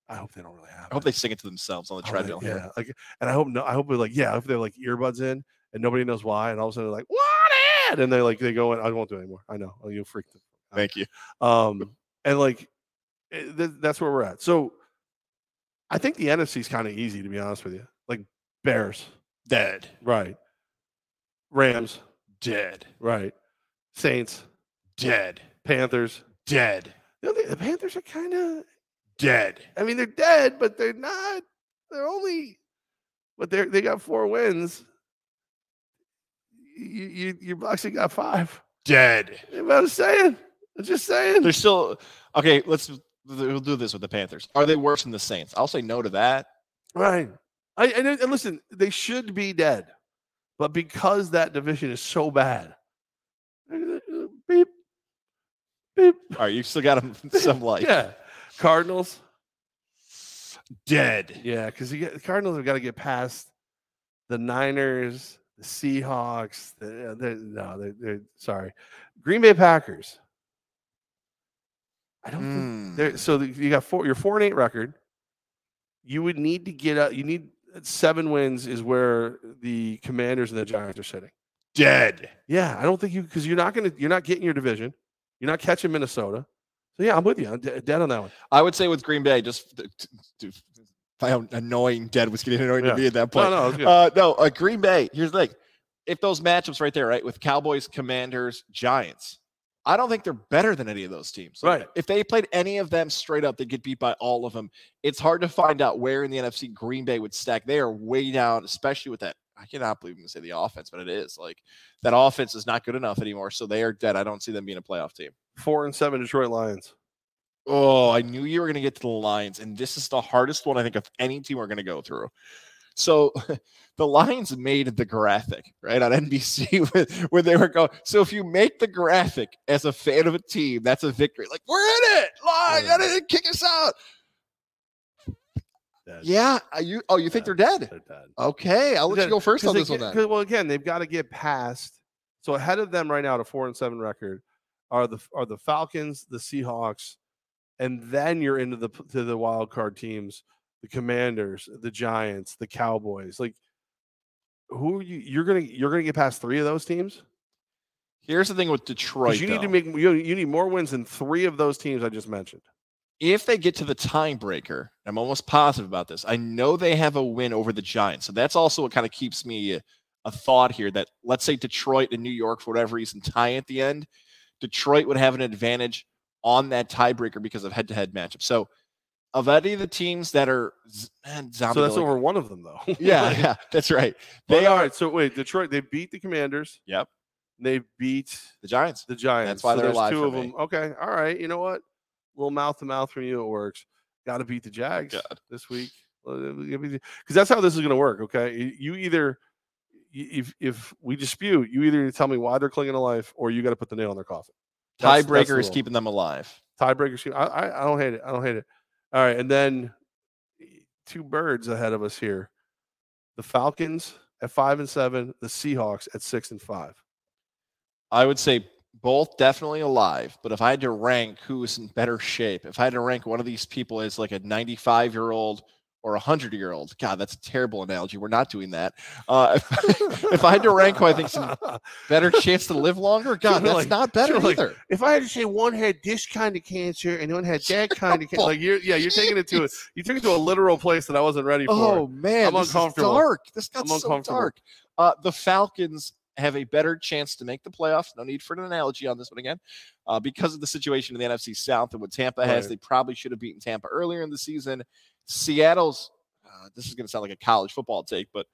I hope they don't really have. I hope it. they sing it to themselves on the they- treadmill. Yeah, like, and I hope no. I hope they're like, yeah. I hope they're like earbuds in, and nobody knows why, and all of a sudden they're like, "Wanted," and they like they go in. I won't do it anymore. I know. Oh, you freaked. Them. Thank you. Um, and like eh, th- that's where we're at. So I think the NFC is kind of easy to be honest with you. Like Bears, Dead. right? Rams, Dead. right? Saints, Dead. Panthers. Dead. You know, the, the Panthers are kind of. Dead. I mean, they're dead, but they're not. They're only. But they are they got four wins. You you your Bucks got five. Dead. You know what I'm saying? I'm just saying. They're still okay. Let's we'll do this with the Panthers. Are they worse than the Saints? I'll say no to that. Right. I and, and listen, they should be dead, but because that division is so bad, beep, beep. All right, you still got 'em *laughs* some *laughs* life. Yeah, Cardinals. Dead. Yeah, because you get the Cardinals have got to get past the Niners, the Seahawks. The, they're, no, they're, they're sorry, Green Bay Packers. I don't think Mm. There, so the- you got four. Your four and eight record. You would need to get up. You need seven wins is where the Commanders and the Giants are sitting. Dead. Yeah, I don't think you because you're not gonna you're not getting your division. You're not catching Minnesota. So yeah, I'm with you. I'm de- dead on that one. I would say with Green Bay, just to, how annoying dead was getting annoying Yeah. to me at that point. no, good. Uh, no, uh, Green Bay. Here's the thing: if those matchups right there, right, with Cowboys, Commanders, Giants, I don't think they're better than any of those teams. Like, Right. If they played any of them straight up, they'd get beat by all of them. It's hard to find out where in the NFC Green Bay would stack. They are way down, especially with that. I cannot believe I'm going to say the offense, but it is like that offense is not good enough anymore. So they are dead. I don't see them being a playoff team. Four and seven Detroit Lions. Oh, I knew you were going to get to the Lions, and this is the hardest one I think of any team we're going to go through. So *laughs* the Lions made the graphic right on NBC *laughs* where, where they were going. So if you make the graphic as a fan of a team, that's a victory. Like we're in it, Lions, Yeah. kick us out. Dead. Yeah, are you. Oh, you think they're dead? They're dead. Okay, I'll let Dead. you go first on they this one get- then. 'cause- Well, again, they've got to get past. So ahead of them right now, to four and seven record, are the are the Falcons, the Seahawks, and then you're into the p- to the wild card teams, the Commanders, the Giants, the Cowboys. Like, who are you? You're gonna you're gonna get past three of those teams. Here's the thing with Detroit. you need to make you, you need more wins than three of those teams I just mentioned. If they get to the tiebreaker, I'm almost positive about this. I know they have a win over the Giants. So that's also what kind of keeps me a, a thought here that let's say Detroit and New York, for whatever reason, tie at the end. Detroit would have an advantage on that tiebreaker because of head to head matchup. So, of any of the teams that are, man, zombie So that's over one of them though. *laughs* Yeah, yeah, that's right. They are right. So wait, Detroit they beat the Commanders. Yep. They beat the Giants. the Giants. That's why so they're there's two of me. them. Okay, all right. You know what? Little mouth to mouth from you. It works. Got to beat the Jags God. this week because that's how this is going to work. Okay, You- either if if we dispute, you either tell me why they're clinging to life, or you got to put the nail in their coffin. That's- that's the Tiebreaker is keeping them alive. Tiebreaker. I, I I don't hate it. I don't hate it. All right, and then eh, two birds ahead of us here: the Falcons at five and seven, the Seahawks at six and five. I would say both definitely alive, but if I had to rank who is in better shape, if I had to rank one of these people as like a 95 year old or a 100 year old, God, that's a terrible analogy. We're not doing that. Uh, if, if I had to rank who I think's in *laughs* better chance to live longer, God, that's like- not better like, either. if I had to say one had this kind of cancer and one had that kind of cancer, *laughs* like you're yeah, you're taking it to a, you took it to a literal place that I wasn't ready for. Oh man, I'm uncomfortable. dark. This got so dark. Uh, the Falcons have a better chance to make the playoffs. No need for an analogy on this one again, uh, because of the situation in the NFC South and what Tampa has. They probably should have beaten Tampa earlier in the season. Seattle's. Uh, this is going to sound like a college football take, but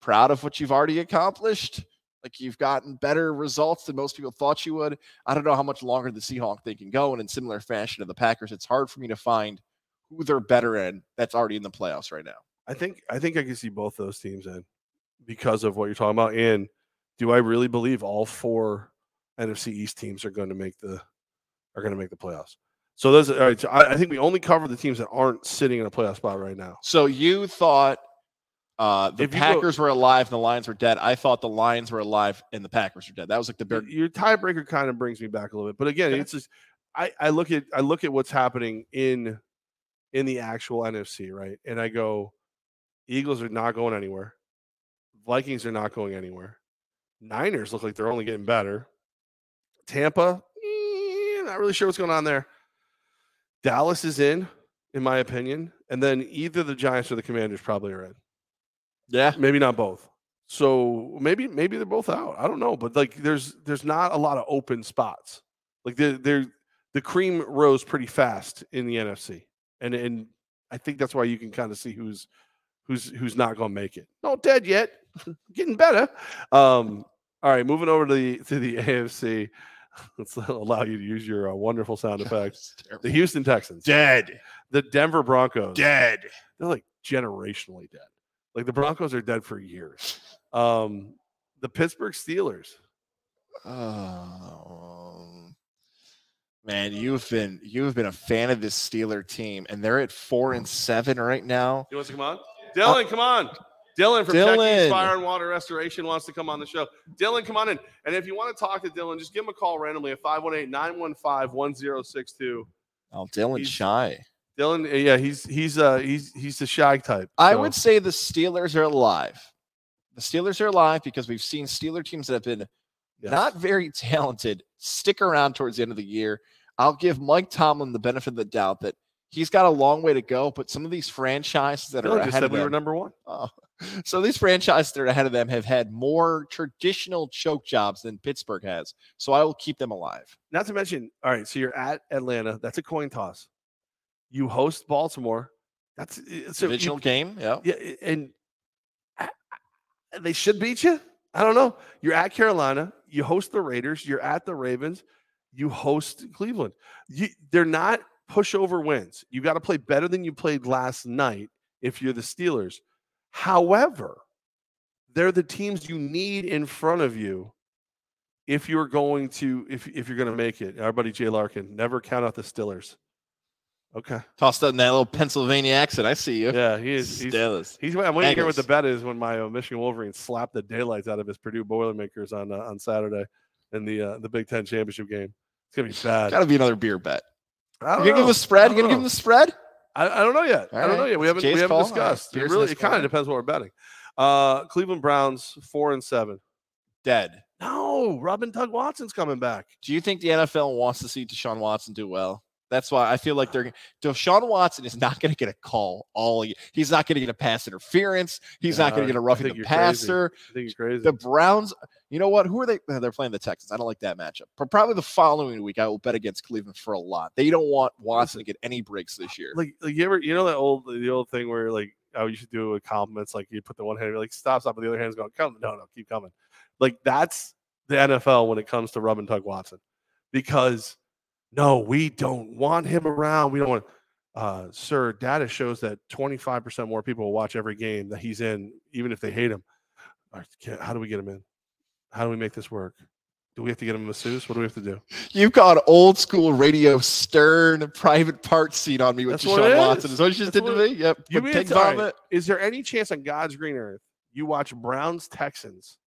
proud of what you've already accomplished. Like you've gotten better results than most people thought you would. I don't know how much longer the Seahawks thing can go, and in similar fashion to the Packers, it's hard for me to find who they're better in that's already in the playoffs right now. I think I think I can see both those teams in because of what you're talking about. And do I really believe all four NFC East teams are going to make the are going to make the playoffs? So those all right. So I, I think we only cover the teams that aren't sitting in a playoff spot right now. So you thought uh, the If you go- Packers were alive and the Lions were dead. I thought the Lions were alive and the Packers were dead. That was like the big. Your tiebreaker kind of brings me back a little bit, but again, Okay. it's just I, I look at I look at what's happening in in the actual NFC, right? And I go, Eagles are not going anywhere. Vikings are not going anywhere. Niners look like they're only getting better. Tampa, eh, not really sure what's going on there. Dallas is in, in my opinion, and then either the Giants or the Commanders probably are in Yeah. maybe not both. So maybe maybe they're both out. I don't know, but like there's there's not a lot of open spots. Like the the the cream rose pretty fast in the NFC, and and I think that's why you can kind of see who's who's who's not going to make it. Not dead yet, *laughs* getting better. Um, all right, moving over to the to the AFC. *laughs* Let's *laughs* allow you to use your uh, wonderful sound *laughs* effects. The Houston Texans, Dead. the Denver Broncos, Dead. they're like generationally dead. Like the Broncos are dead for years. Um, the Pittsburgh Steelers. Oh, man, you've been you've been a fan of this Steeler team, and they're at four and seven right now. You want to come on? Dylan, come on. Dylan from Dylan. Fire and Water Restoration wants to come on the show. Dylan, come on in. And if you want to talk to Dylan, just give him a call randomly at 518 915 1062. Oh, Dylan He's- shy. Dylan, uh, yeah, he's he's uh he's he's the shy type. I would say the Steelers are alive. The Steelers are alive because we've seen Steeler teams that have been Yes. not very talented stick around towards the end of the year. I'll give Mike Tomlin the benefit of the doubt that he's got a long way to go, but some of these franchises that Dylan are just said of we were number one. oh, so these franchises that are ahead of them have had more traditional choke jobs than Pittsburgh has. So I will keep them alive. Not to mention, all right, so you're at Atlanta. That's a coin toss. You host Baltimore. That's uh, so you- Divisional game, yeah. Yeah, i- and they should beat you. I don't know. You're at Carolina. You host the Raiders. You're at the Ravens. You host Cleveland. You, they're not pushover wins. You got to play better than you played last night if you're the Steelers. However, they're the teams you need in front of you if you're going to if if you're going to make it. Our buddy Jay Larkin, never count out the Steelers. Okay. Tossed out in that little Pennsylvania accent. I see you. Yeah, he is. He's, Steelers. He's. I'm waiting to hear what the bet is when my uh, Michigan Wolverines slap the daylights out of his Purdue Boilermakers on uh, on Saturday in the uh, the Big Ten championship game. It's gonna be bad. Got to be another beer bet. I You don't gonna give him a spread? You gonna don't give him know. the spread? I, I don't know yet. All I don't know yet. We haven't Jay's we haven't call. All right. discussed. It really, it kind of depends what we're betting. Uh, Cleveland Browns four and seven. Dead. No, Rub and Tug Watson's coming back. Do you think the NFL wants to see Deshaun Watson do well? That's why I feel like they're Deshaun Watson is not going to get a call all year. He's not going to get a pass interference. He's not going to get a roughing the passer. I think he's crazy. The Browns, you know what? Who are they? They're playing the Texans. I don't like that matchup. But probably the following week, I will bet against Cleveland for a lot. They don't want Watson to get any breaks this year. like, like you ever you know that old the old thing where like oh you should do with compliments like you put the one hand you're like stop stop but the other hand's going come no no keep coming like that's the NFL when it comes to rub and tug Watson because no we don't want him around we don't want uh sir data shows that 25% more people will watch every game that he's in even if they hate him All right, can- how do we get him in how do we make this work do we have to get him a masseuse what do we have to do You've got old school radio stern private part seat on me with That's what it Deshaun Watson. is. What you just That's did to me? Yep. You mean pigs it's all on right. Is there any chance on God's green earth you watch Browns Texans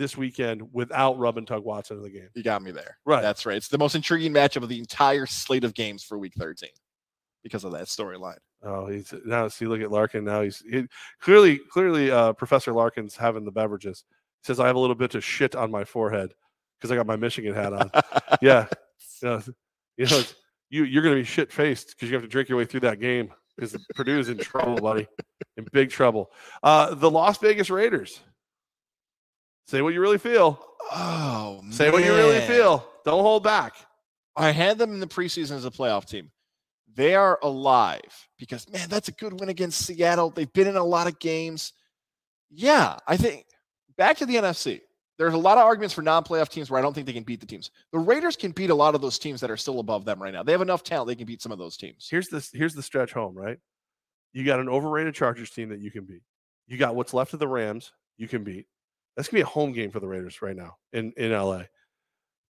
this weekend without Rub and Tug Watson in the game? You got me there. Right. That's right. It's the most intriguing matchup of the entire slate of games for week 13 because of that storyline. Oh, he's now see. Look at Larkin. Now he's he, clearly, clearly, uh, Professor Larkin's having the beverages. He says I have a little bit of shit on my forehead because I got my Michigan hat on. *laughs* yeah, you know, you know, you you're gonna be shit faced because you have to drink your way through that game because Purdue's in trouble, buddy, in big trouble. Uh, the Las Vegas Raiders. Say what you really feel. Oh, Say what you really feel. Don't hold back. I had them in the preseason as a playoff team. They are alive because, man, that's a good win against Seattle. They've been in a lot of games. Yeah, I think back to the NFC. There's a lot of arguments for non-playoff teams where I don't think they can beat the teams. The Raiders can beat a lot of those teams that are still above them right now. They have enough talent; they can beat some of those teams. Here's this. Here's the stretch home. Right. You got an overrated Chargers team that you can beat. You got what's left of the Rams you can beat. That's gonna be a home game for the Raiders right now in in LA.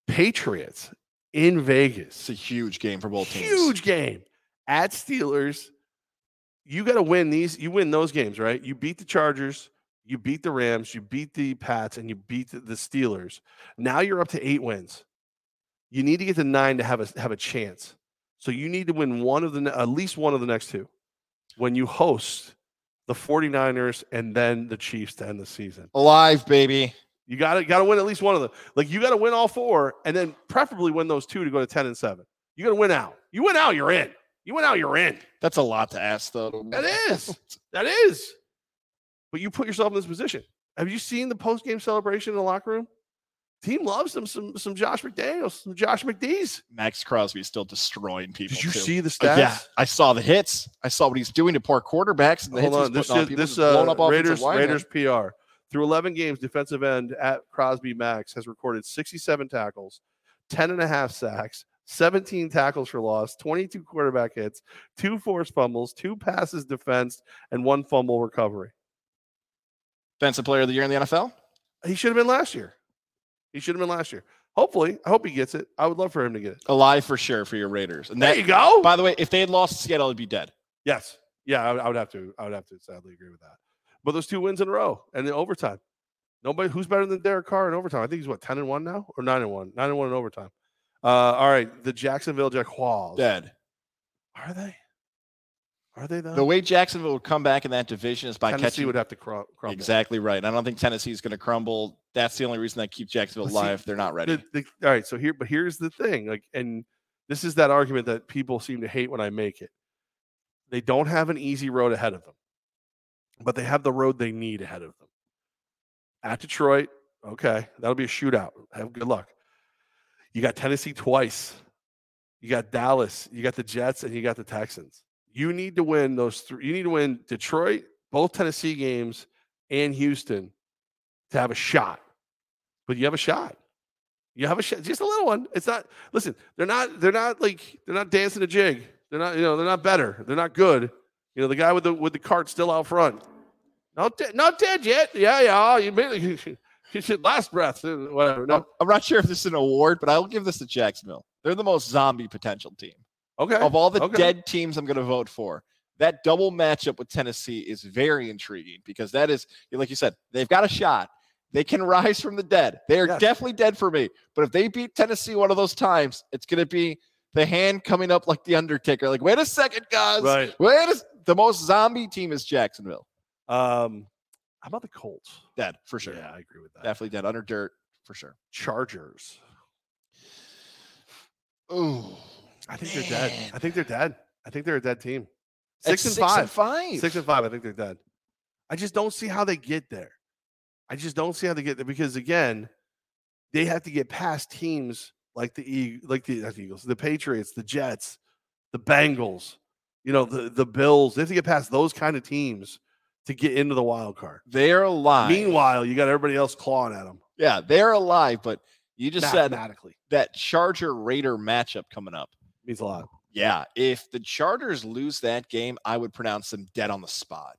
Patriots in Vegas. It's a huge game for both teams. Huge game at Steelers. You got to win these. You win those games, right? You beat the Chargers, you beat the Rams, you beat the Pats, and you beat the, the Steelers. Now you're up to eight wins. You need to get to nine to have a have a chance. So you need to win one of the at least one of the next two when you host the 49ers and then the Chiefs to end the season. Alive, baby. You got to got to win at least one of them. Like you got to win all four, and then preferably win those two to go to ten and seven. You got to win out. You win out, you're in. You win out, you're in. That's a lot to ask, though. That is. That is. But you put yourself in this position. Have you seen the post game celebration in the locker room? Team loves them some some Josh McDaniels, some Josh McDees. Maxx Crosby is still destroying people. Did you too. see the Uh, stats? Yeah, I saw the hits. I saw what he's doing to poor quarterbacks and the Hold on. This on people. this uh, Raiders. Raiders PR through 11 games. Defensive end at Crosby Maxx has recorded 67 tackles, 10 and a half sacks, 17 tackles for loss, 22 quarterback hits, two forced fumbles, two passes defensed, and one fumble recovery. Defensive player of the year in the NFL? He should have been last year. He should have been last year. Hopefully, I hope he gets it. I would love for him to get it. Alive for sure for your Raiders. And There that, you go. by the way, if they had lost Seattle, it'd be dead. Yes. Yeah, I, would- I would have to. I would have to sadly agree with that. But those two wins in a row and the overtime. Nobody who's better than Derek Carr in overtime. I think he's what ten and one now or nine and one. Nine and one in overtime. Uh, all right, the Jacksonville Jaguars. Dead. Are they? Are they though? The way Jacksonville would come back in that division is by Tennessee catching. would have to crum- crumble. Exactly right. I don't think Tennessee is going to crumble. That's the only reason that keeps Jacksonville see, alive. They're not ready. The- the- all right, so here, but here's the thing, like, and this is that argument that people seem to hate when I make it. They don't have an easy road ahead of them, but they have the road they need ahead of them. At Detroit, okay, that'll be a shootout. Have good luck. You got Tennessee twice. You got Dallas. You got the Jets, and you got the Texans. You need to win those three. You need to win Detroit, both Tennessee games, and Houston to have a shot. But you have a shot. You have a shot, just a little one. It's not. Listen, they're not. They're not like they're not dancing a jig. They're not. You know, they're not better. They're not good. You know, the guy with the with the cart still out front. Not dead. Not dead yet. Yeah, yeah. You made *laughs* you should last breath. uh, Whatever. No. I'm not sure if this is an award, but I'll give this to Jacksonville. They're the most zombie potential team. Okay. Of all the okay. dead teams I'm going to vote for, that double matchup with Tennessee is very intriguing because that is, like you said, they've got a shot. They can *laughs* rise from the dead. They are Yes. definitely dead for me. But if they beat Tennessee one of those times, it's going to be the hand coming up like the Undertaker. Like, wait a second, guys. Right. Wait a, the most zombie team is Jacksonville. Um, how about the Colts? Dead for sure. Yeah, I agree with that. Definitely dead under dirt for sure. Chargers. Ooh. I think they're dead. I think they're dead. I think they're a dead team. Six and five. five. Six and five. I think they're dead. I just don't see how they get there. I just don't see how they get there because again, they have to get past teams like the E, like the, the Eagles, the Patriots, the Jets, the Bengals, you know, the the Bills. They have to get past those kind of teams to get into the wild card. They're alive. Meanwhile, you got everybody else clawing at them yeah, they're alive, but you just said that Charger Raider matchup coming up. Means a lot. Yeah, if the Chargers lose that game, I would pronounce them dead on the spot.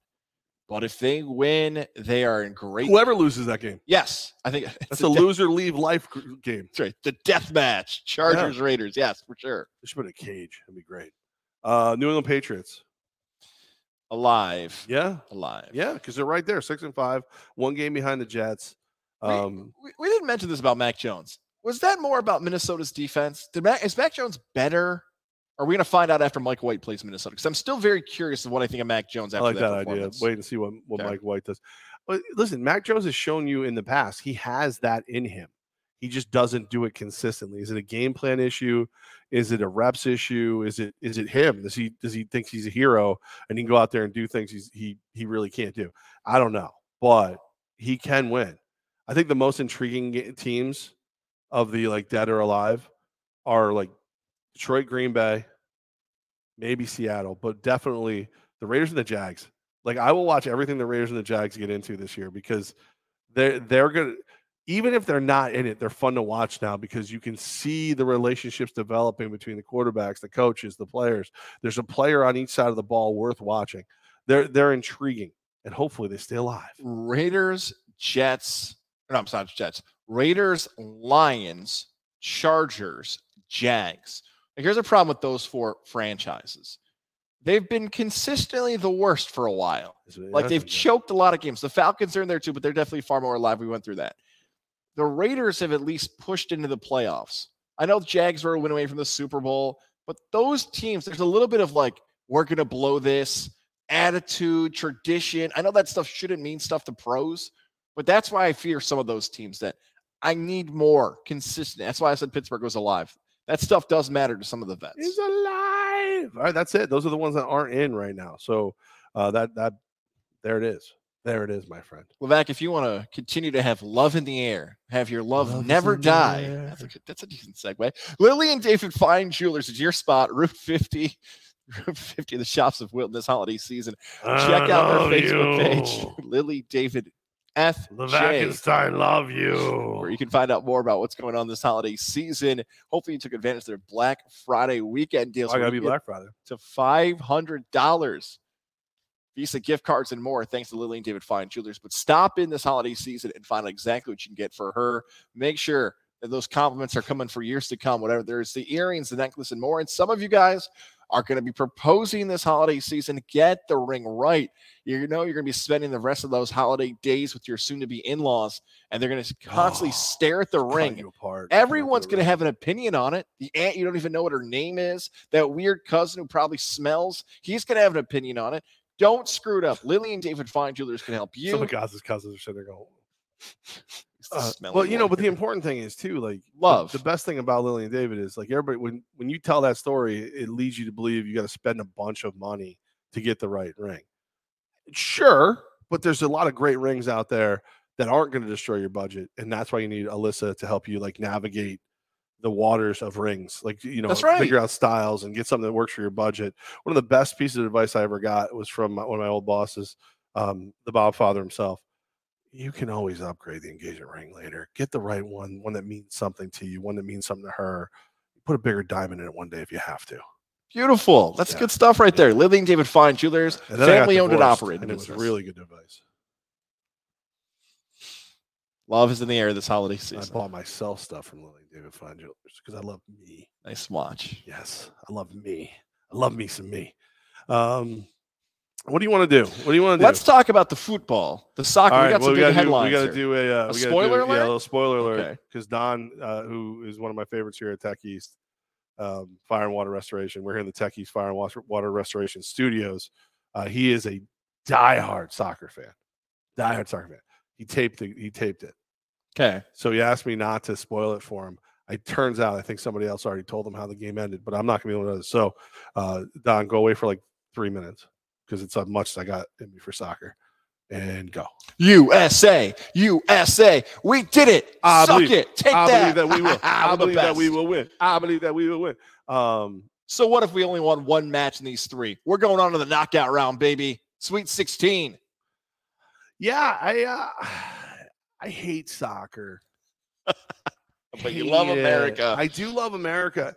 But if they win, they are in great. Whoever loses that game, Yes, I think *laughs* it's that's a a loser leave life game. that's right. The death match, Chargers Raiders. Yes, for sure. There should put a cage. That'd be great. Uh, New England Patriots. Alive, Yeah, alive. yeah, because they're right there, six and five, one game behind the Jets. Um, we, we didn't mention this about Mac Jones. Was that more about Minnesota's defense? Did Mac, is Mac Jones better? Are we going to find out after Mike White plays Minnesota? Because I'm still very curious of what I think of Mac Jones I after like that, idea. Wait and see what, what Okay. Mike White does. But listen, Mac Jones has shown you in the past he has that in him. He just doesn't do it consistently. Is it a game plan issue? Is it a reps issue? Is it is it him? Does he does he think he's a hero and he can go out there and do things he's, he he really can't do? I don't know, but he can win. I think the most intriguing teams of the like dead or alive are like Detroit, Green Bay, maybe Seattle, but definitely the Raiders and the Jags. Like I will watch everything the Raiders and the Jags get into this year because they're they're gonna even if they're not in it, they're fun to watch now because you can see the relationships developing between the quarterbacks, the coaches, the players. There's a player on each side of the ball worth watching. They're they're intriguing and hopefully they stay alive. Raiders, Jets. No, I'm sorry, Jets. Raiders, Lions, Chargers, Jags. Now, here's a problem with those four franchises. They've been consistently the worst for a while. Like they've choked a lot of games. The Falcons are in there too, but they're definitely far more alive. We went through that. The Raiders have at least pushed into the playoffs. I know the Jags were a win away from the Super Bowl, but those teams, there's a little bit of like, we're going to blow this attitude, tradition. I know that stuff shouldn't mean stuff to pros, but that's why I fear some of those teams that I need more consistent. That's why I said Pittsburgh was alive. That stuff does matter to some of the vets. He's alive. All right, that's it. Those are the ones that aren't in right now. So uh, that that there it is. There it is, my friend. Levac, if you want to continue to have love in the air, have your love, Love never die. That's a, good- that's a decent segue. Lily and David Fine Jewelers is your spot, Route 50. *laughs* Route 50, the shops of Wilton this holiday season. Check out their Facebook page, *laughs* Lily David F. Levakenstein, love you. where you can find out more about what's going on this holiday season. Hopefully, you took advantage of their Black Friday weekend deals. I where gotta be Black Friday. to five hundred dollars Visa gift cards and more thanks to Lily and David Fine Jewelers. But stop in this holiday season and find out exactly what you can get for her. Make sure that those compliments are coming for years to come. Whatever there's the earrings, the necklace, and more. And some of you guys are going to be proposing this holiday season. Get the ring right. You know you're going to be spending the rest of those holiday days with your soon-to-be in-laws, and they're going to constantly Oh, stare at the ring. Everyone's going to have an opinion on it. The aunt you don't even know what her name is, that weird cousin who probably smells, he's going to have an opinion on it. Don't screw it up. Lily and David Fine Jewelers can help you. Some of Gaz's cousins are sitting there going. The Uh, well, you know, but the important thing is too, like Love. The, best thing about Lily and David is like everybody when when you tell that story, it leads you to believe you got to spend a bunch of money to get the right ring. Sure, but there's a lot of great rings out there that aren't going to destroy your budget, and that's why you need Alyssa to help you like navigate the waters of rings, like you know, That's right. figure out styles and get something that works for your budget. One of the best pieces of advice I ever got was from my, one of my old bosses, um, the Bob Father himself you can always upgrade the engagement ring later. Get the right one, one that means something to you, one that means something to her. Put a bigger diamond in it one day if you have to. Beautiful. That's Yeah. good stuff right there. Lily and David Fine Jewelers, And then I got family owned and operated. and it was business. really good advice. Love is in the air this holiday season. I bought myself stuff from Lily and David Fine Jewelers because I love me. Nice watch. Yes, I love me. I love me some me. Um, what do you want to do? What do you want to do? Let's talk about the football, the soccer. All we got well, some we big gotta do, we got to do a, uh, A spoiler do, Yeah, alert? a little spoiler alert Okay. because Don, uh, who is one of my favorites here at Tech East, um, Fire and Water Restoration. We're here in the Tech East Fire and Water, Water Restoration Studios. Uh, he is a diehard soccer fan. Diehard soccer fan. He taped it. He taped it. Okay. So he asked me not to spoil it for him. It turns out I think somebody else already told him how the game ended, but I'm not gonna be able to. So, uh, Don, go away for like three minutes because it's as much as I got in me for soccer, and go. USA, USA, we did it. I Suck believe- it. Take I that. believe that we will. *laughs* I believe that we will win. I believe that we will win. Um, So what if we only won one match in these three? We're going on to the knockout round, baby. Sweet 16. yeah, I uh, *sighs* I hate soccer. *laughs* But you love Hate it. America. I do love America.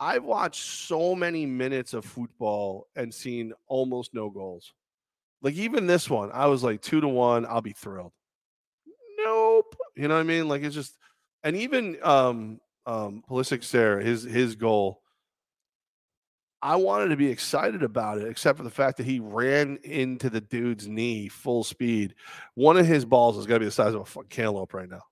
I've watched so many minutes of football and seen almost no goals. Like even this one, I was like two to one. I'll be thrilled. Nope. You know what I mean? Like it's just, and even um um Pulisic there, his his goal. I wanted to be excited about it, except for the fact that he ran into the dude's knee full speed. One of his balls is gonna be the size of a fucking cantaloupe right now.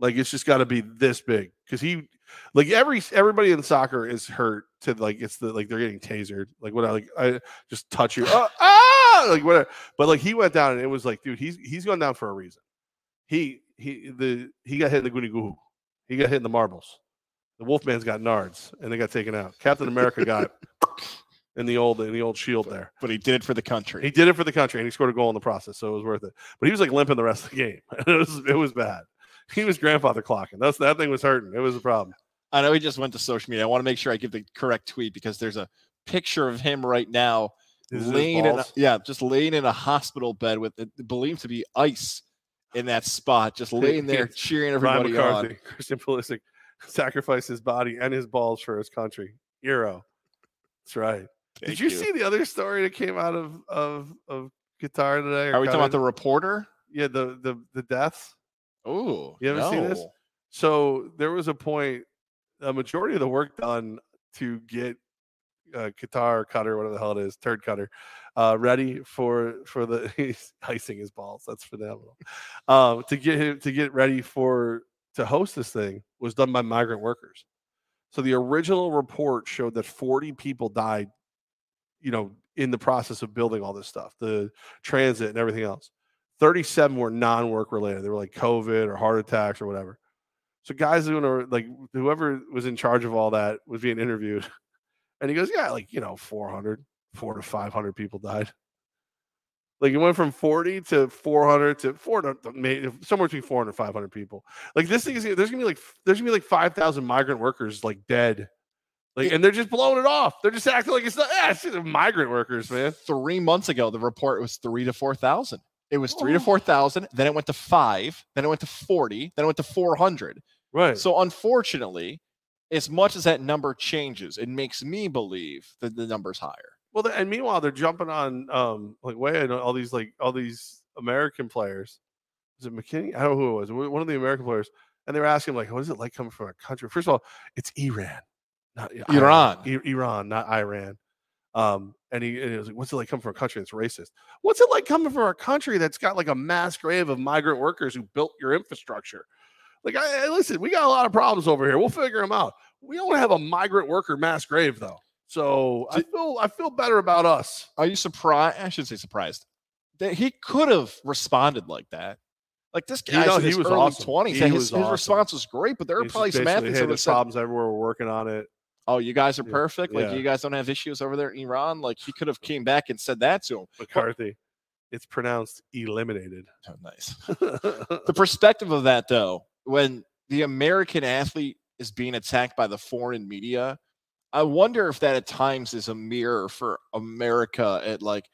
Like it's just got to be this big because he, like every everybody in soccer is hurt to like it's the like they're getting tasered. Like what I like I just touch you, ah, ah, like whatever. But like he went down and it was like, dude, he's he's going down for a reason. He he the he got hit in the goony goo. He got hit in the marbles. The Wolfman's got nards and they got taken out. Captain America got in the old in the old shield there. but he did it for the country. He did it for the country and he scored a goal in the process, so it was worth it. But he was like limping the rest of the game. *laughs* it was it was bad. *laughs* He was grandfather clocking. That's that thing was hurting. It was a problem. I know he just went to social media. I want to make sure I give the correct tweet because there's a picture of him right now laying in a, yeah, just laying in a hospital bed with it believed to be ice in that spot, just *laughs* laying there cheering Ryan everybody on. *laughs* Christian Pulisic sacrificed his body and his balls for his country. Hero. That's right. Thank Did you, see the other story that came out of of of Qatar today? Are we talking about the reporter? yeah the the the deaths? Oh, You haven't seen this? So there was a point, a majority of the work done to get uh, Qatar cutter, whatever the hell it is, turd cutter, uh, ready for for the *laughs* he's icing his balls. That's phenomenal. Um, to get him to get ready for to host this thing was done by migrant workers. So the original report showed that 40 people died, you know, in the process of building all this stuff, the transit and everything else. 37 were non-work related. They were like COVID or heart attacks or whatever. So guys doing a, like whoever was in charge of all that was being interviewed, *laughs* and he goes, "Yeah, like you know, 400, four to 500 people died. Like it went from 40 to 400 to 400, maybe somewhere between 400 and 500 people. Like this thing is there's gonna be like there's gonna be like 5,000 migrant workers like dead, like and they're just blowing it off. They're just acting like it's not. Yeah, it's just migrant workers, man. Three months ago, the report was three to four thousand. It was three to Oh. four thousand. Then it went to five. Then it went to forty. Then it went to four hundred. Right. So unfortunately, as much as that number changes, it makes me believe that the number's higher. Well, and meanwhile, they're jumping on um like way I know all these like all these American players. Is it McKinney? I don't know who it was. One of the American players, and they were asking like, "What is it like coming from a country?" First of all, it's Iran, not Iran. I- Iran, not Iran. Um, and he, and he was like, "What's it like coming from a country that's racist? What's it like coming from a country that's got like a mass grave of migrant workers who built your infrastructure?" Like, I, I- listen, we got a lot of problems over here. We'll figure them out. We don't have a migrant worker mass grave though, so I feel I feel better about us. Are you surprised? I should say surprised. That he could have responded like that. Like this You guy, know, he was early awesome. twenties, He and was his, his awesome. response was great. But there are He's probably some athletes hey, who would have there's said, problems everywhere. We're working on it. "Oh, you guys are perfect. Like Yeah. you guys don't have issues over there in Iran." Like he could have came back and said that to him. McCarthy. It's pronounced eliminated. Oh, nice. the *laughs* perspective of that though when the american athlete is being attacked by the foreign media i wonder if that at times is a mirror for america at like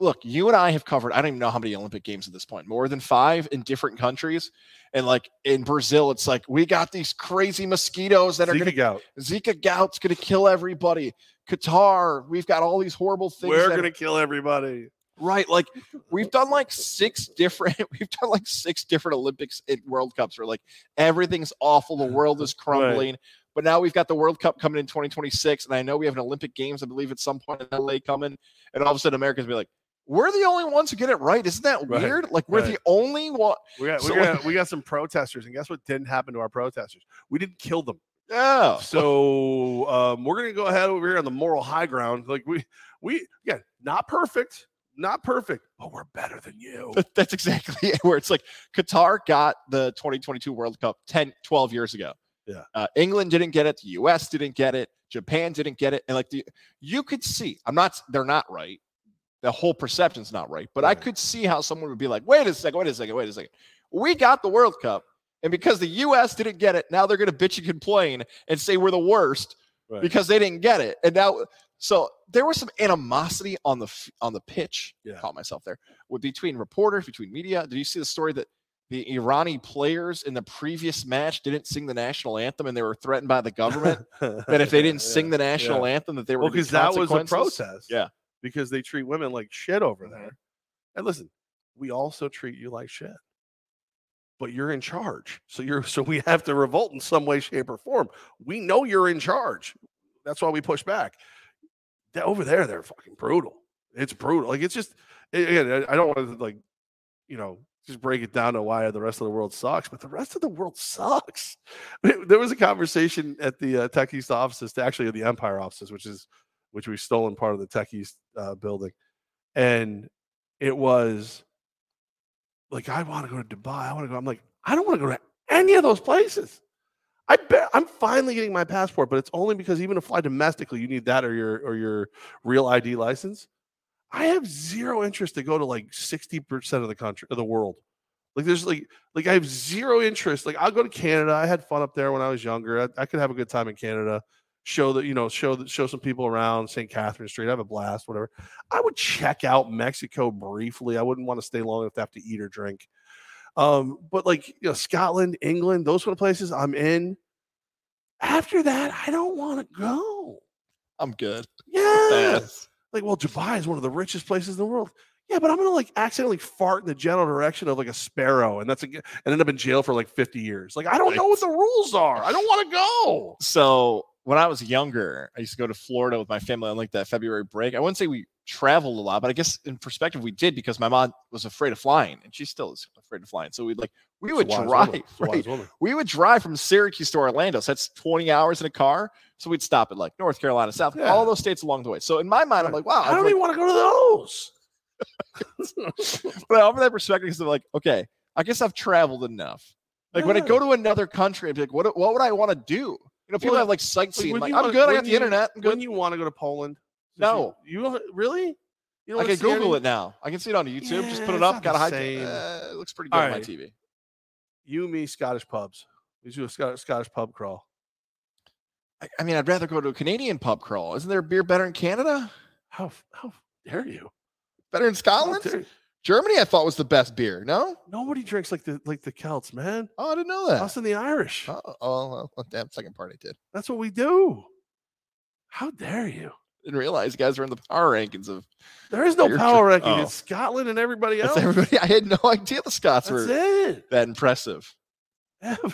look you and i have covered i don't even know how many olympic games at this point more than five in different countries. And like in brazil it's like we got these crazy mosquitoes that are Zika going gout. to zika gout's going to kill everybody. Qatar we've got all these horrible things We're gonna kill everybody. right like *laughs* we've done like six different *laughs* we've done like six different olympics and world cups where like everything's awful the world is *laughs* crumbling. But now we've got the world cup coming in 2026 and i know we have an olympic games i believe at some point in la coming. And all of a sudden americans be like we're the only ones who get it right isn't that Right, weird like we're right. the only one We got, So, we, like- got, we got some protesters, and guess what didn't happen to our protesters? We didn't kill them. yeah So um, we're gonna go ahead over here on the moral high ground. Like we, we yeah, not perfect, not perfect, but we're better than you. *laughs* That's exactly it, *laughs* where it's like Qatar got the 2022 World Cup 10, 12 years ago. Yeah. Uh, England didn't get it. The US didn't get it. Japan didn't get it. And like the, you could see, I'm not, they're not right. The whole perception's not right. But I could see how someone would be like, wait a second, wait a second, wait a second. We got the World Cup. And because the US didn't get it, now they're going to bitch and complain and say we're the worst Right. because they didn't get it. And now, so there was some animosity on the on the pitch. Yeah. Caught myself there with between reporters, between media. Did you see the story that the Irani players in the previous match didn't sing the national anthem and they were threatened by the government *laughs* that if they didn't sing the national anthem that they were well, because because that was a protest. Yeah. Because they treat women like shit over Mhm. there. And listen, we also treat you like shit. But you're in charge. So you're *laughs* so we have to revolt in some way, shape, or form. We know you're in charge. That's why we push back. That over there, they're fucking brutal. It's brutal. Like it's just again, I I don't want to like, you know, just break it down to why the rest of the world sucks, but the rest of the world sucks. *laughs* There was a conversation at the uh, Tech East offices, actually at the Empire offices, which is which we've stolen part of the Tech East uh, building, and it was like I want to go to Dubai. I want to go. I'm like I don't want to go to any of those places. I bet I'm finally getting my passport, but it's only because even to fly domestically, you need that or your or your real ID license. I have zero interest to go to like 60% of the country of the world. Like there's like like I have zero interest. Like I'll go to Canada. I had fun up there when I was younger. I, I could have a good time in Canada. Show that you know, show that show some people around St. Catherine Street. Have a blast, whatever. I would check out Mexico briefly. I wouldn't want to stay long enough to have to eat or drink. Um, but like you know, Scotland, England, those sort of places, I'm in. After that, I don't want to go. I'm good. Yeah. Like, well, Dubai is one of the richest places in the world. Yeah, but I'm gonna like accidentally fart in the general direction of like a sparrow, and that's a, and end up in jail for like 50 years. Like, I don't know what the rules are. I don't want to go. So when I was younger, I used to go to Florida with my family on like that February break. I wouldn't say we traveled a lot, but I guess in perspective we did because my mom was afraid of flying, and she still is afraid of flying. So we'd like we would drive. woman. It's a right? We would drive from Syracuse to Orlando. So that's 20 hours in a car. So we'd stop at like North Carolina, South, Yeah. all those states along the way. So in my mind, I'm like, wow, I don't like, even want to go to those. *laughs* but I offer that perspective because I'm like, okay, I guess I've traveled enough. Like when I go to another country, I'd be like, what, what would I want to do? You know, people Well, have like sightseeing. Like, I'm good. I got the you- internet. I'm good. When you want to go to Poland? No. You, you really? You I can Google it now. I can see it on YouTube. Just put it up. Got a high. Uh, it looks pretty good All on my. TV. You, me, Scottish pubs. We do a Scottish, Scottish pub crawl. I, I mean, I'd rather go to a Canadian pub crawl. Isn't there beer better in Canada? How how dare you? Better in Scotland? Germany, I thought was the best beer. No, Nobody drinks like the like the Celts, man. oh, I didn't know that. Us and the Irish. Oh, oh, well, that second part I did. That's what we do. How dare you? Didn't realize you guys were in the power rankings of There is no power ranking. oh. It's Scotland and everybody that's else. everybody. *laughs* I had no idea the Scots That's were it. that impressive. Every,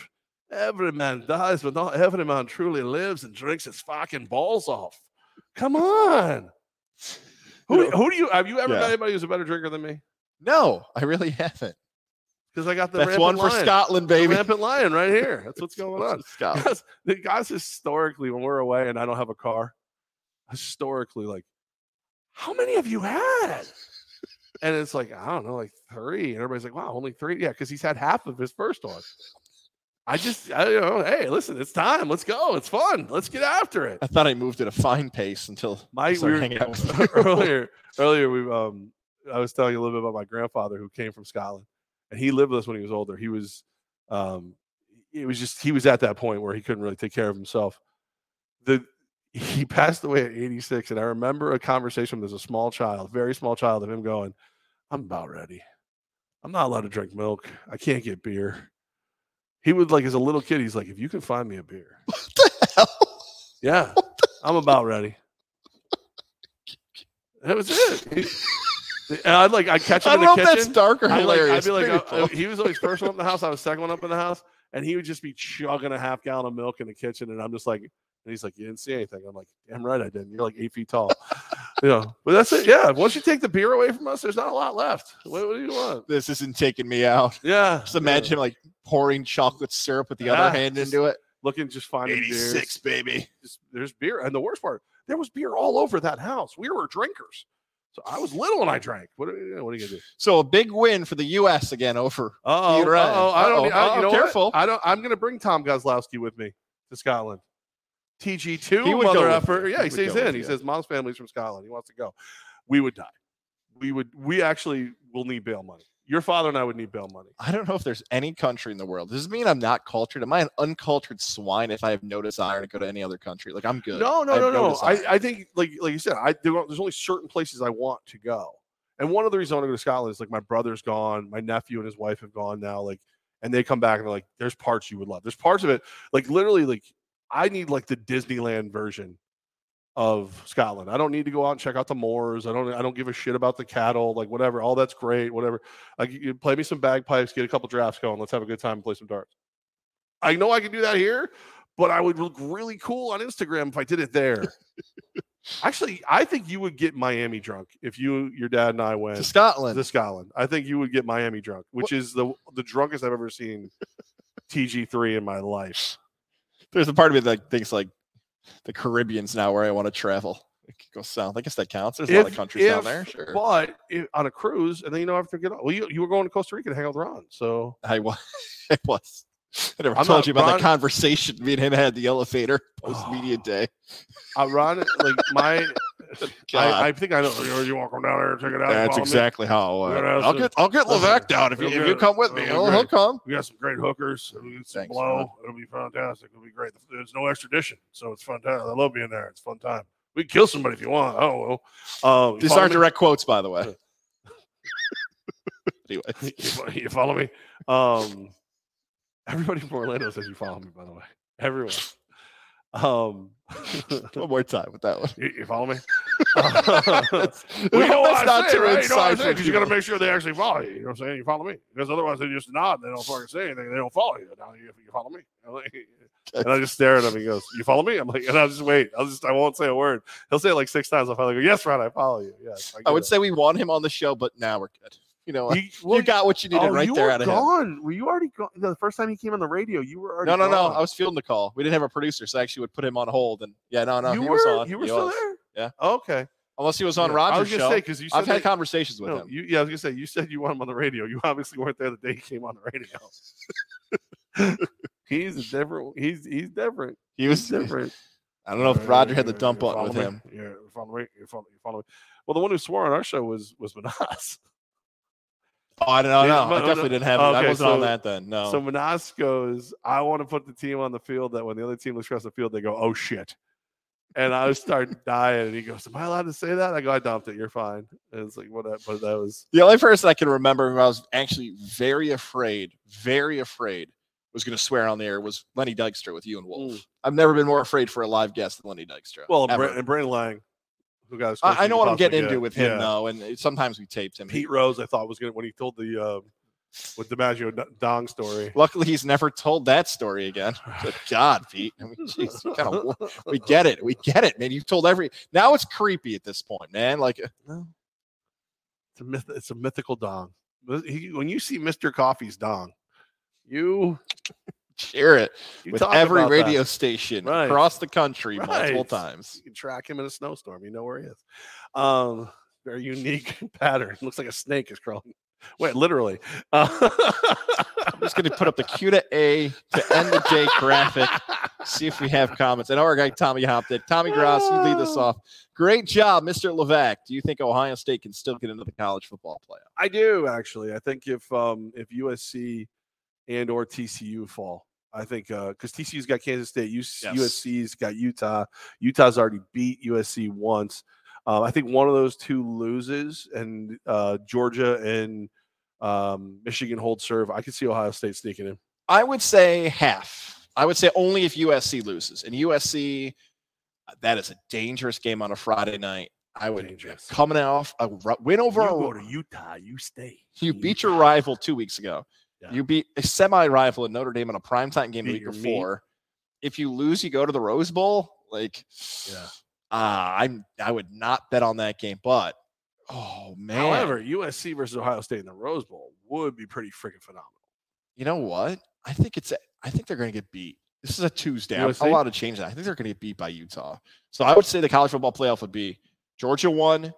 every man dies, but not every man truly lives and drinks his fucking balls off. Come on. *laughs* Who, You know- who do you have you ever Yeah. met anybody who's a better drinker than me? No, I really *laughs* haven't. Because I got the That's rampant one for lion. Scotland, The baby. rampant lion right here. That's what's *laughs* going on. Scotland. The guys historically, when we're away and I don't have a car, historically, like, how many have you had? And it's like, I don't know, like three. And everybody's like, wow, only three. Yeah, because he's had half of his first one. I just, I you know, hey, listen, it's time. Let's go. It's fun. Let's get after it. I thought I moved at a fine pace until My we were- hanging out with *laughs* earlier, earlier we um I was telling you a little bit about my grandfather who came from Scotland, and he lived with us when he was older. He was, um, it was just he was at that point where he couldn't really take care of himself. The he *laughs* passed away at 86, and I remember a conversation with as a small child, very small child, of him going, "I'm about ready. I'm not allowed to drink milk. I can't get beer." He would like as a little kid, he's like, "If you can find me a beer, *laughs* What the hell? yeah, *laughs* I'm about ready." That was it. And I'd like I'd catch him I in don't the know if kitchen. that's dark or I'd, like, hilarious. I'd be like, uh, he was always first one up in the house. I was second one up in the house, and he would just be chugging a half gallon of milk in the kitchen, and I'm just like, and he's like, you didn't see anything. I'm like, damn right I didn't. You're like eight feet tall, *laughs* you know. But that's it. Yeah. Once you take the beer away from us, there's not a lot left. What, what do you want? this isn't taking me out. Yeah. Just imagine him like pouring chocolate syrup with the Yeah, other hand into it. looking just finding beers. baby. Just, there's beer, and the worst part, there was beer all over that house. We were drinkers. So I was little when I drank. What are you, what are you gonna do? So a big win for the U.S. again over. Oh, You're oh, I don't. I, uh, Uh-oh. you know Careful. What? I don't. I'm going to bring Tom Gozlowski with me to Scotland. TG two He would go mother with effer. Yeah, He he stays in. He you. says mom's family's from Scotland. He wants to go. We would die. We would. We actually will need bail money. Your father and I would need bail money. I don't know if there's any country in the world. Does this mean I'm not cultured? Am I an uncultured swine if I have no desire to go to any other country? Like I'm good. No, I no, no, no. I, I think, like, like you said, I there's only certain places I want to go, and one of the reasons I want to go to Scotland is like my brother's gone, my nephew and his wife have gone now, like, and they come back and they're like, "There's parts you would love. There's parts of it, like, literally, like, I need like the Disneyland version of Scotland. I don't need to go out and check out the moors. I don't. I don't give a shit about the cattle. Like, whatever. All that's great. Whatever. Like, you play me some bagpipes, get a couple drafts going. Let's have a good time and play some darts. I know I can do that here, but I would look really cool on Instagram if I did it there. *laughs* Actually, I think you would get Miami drunk if you, your dad, and I went to Scotland. to Scotland. I think you would get Miami drunk, which is the the drunkest I've ever seen *laughs* TG three in my life. There's a part of me that thinks like the Caribbean's now where I want to travel. Go south. I guess that counts. There's a lot of If- countries down there. Sure. But if, on a cruise, and then you have to get on. Well, you, you were going to Costa Rica to hang out with Ron, so I was. *laughs* I was. I never I'm told you about Ron- the conversation me and him had the elevator post media Oh, day. uh, Ron, like my. *laughs* *laughs* I, I think I know. You, want to come down there and check it out? That's follow me? exactly how. Uh, I'll get I'll get Levac down if you, if you come with me. He'll, he'll come. We got some great hookers. It'll be some Thanks, blow. Ron. It'll be fantastic. It'll be great. There's no extradition, so it's fantastic. I love being there. It's a fun time. We can kill somebody if you want. Oh well. Um, These aren't me? direct quotes, by the way. *laughs* anyway, *laughs* you you follow me? Um, everybody from Orlando says you follow me. By the way, everyone. Um, *laughs* one more time with that one. you, you follow me? *laughs* we know what that's not say, too right? You know what inside say, you got to make sure they actually follow you. You know what I'm saying? You follow me because otherwise they just nod. And they don't fucking say anything. They don't follow you. Now you, you follow me. *laughs* And I just stare at him. He goes, "You follow me?" I'm like, and I'll just wait. I'll just I won't say a word. He'll say it like six times. I'll finally go, "Yes, Ron, I follow you." Yes, I get would it." say we want him on the show, but now we're good. You know? He- *laughs* well, you got what you needed oh, right you there were out of him. gone. Were you already gone? The first time he came on the radio, you were already No, no, no. I was fielding the call. We didn't have a producer, so I actually would put him on hold. And yeah, no, no, you he were was on. you were He still was. there. Yeah. Oh, okay. Unless he was on Yeah, Roger's I was gonna show. say because you said I've had that- conversations with no, him. You, yeah, I was gonna say you said you want him on the radio. You obviously weren't there the day he came on the radio. *laughs* he's a different. He's he's different. He was *laughs* different. I don't know if Roger had the you dump button with him. Yeah, you follow me. You follow, you follow me. Well, the one who swore on our show was was Manas. Oh, I don't know. No, I definitely didn't have. it. I wasn't on that then. No. So Manas goes, I want to put the team on the field that when the other team looks across the field, they go, oh shit. And I start *laughs* dying. And he goes, Am I allowed to say that? I go, I dumped it. You're fine. And it's like, what? But that was, the only person I can remember who I was actually very afraid, very afraid, was going to swear on the air was Lenny Dykstra with you and Wolf. Mm. I've never been more afraid for a live guest than Lenny Dykstra. well, and, ever. And Brandon Lang. Who got I, I know what I'm getting possibly into with him Yeah. though, and sometimes we taped him. Pete Rose, I thought was gonna when he told the uh, with DiMaggio Dong story. Luckily, he's never told that story again. *laughs* Good God, Pete. I mean, jeez, you kinda, *laughs* we get it. We get it, man. You've told every. Now it's creepy at this point, man. Like, no. It's a myth. It's a mythical dong. He, when you see Mr. Coffee's dong, you share it you with every radio That. station Right. across the country multiple times. You can track him in a snowstorm. You know where he is. Um, very unique *laughs* pattern. Looks like a snake is crawling. Wait, literally. Uh, *laughs* I'm just going to put up the Q to A to end the day graphic. See if we have comments. And our guy Tommy hopped in. Tommy Gross, you lead this off. Great job, Mr. Levac. Do you think Ohio State can still get into the college football playoff? I do actually. I think if um if USC and or TCU fall, I think uh because TCU's got Kansas State, Yes. USC's got Utah. Utah's already beat USC once. Um, I think one of those two loses, and uh, Georgia and um, Michigan hold serve. I could see Ohio State sneaking in. I would say half. I would say only if USC loses. And USC, that is a dangerous game on a Friday night. I would Dangerous. coming off a win over You go to Utah, you stay. You beat your rival two weeks ago. Yeah. You beat a semi-rival in Notre Dame in a primetime game the Beat week before. If you lose, you go to the Rose Bowl. Like, Yeah. uh, I'm I would not bet on that game. But oh man, However, USC versus Ohio State in the Rose Bowl would be pretty freaking phenomenal. you know what? I think it's I think they're going to get beat. This is a Tuesday. I'm USC? allowed to change that. I think they're going to get beat by Utah. So I would say the college football playoff would be Georgia one,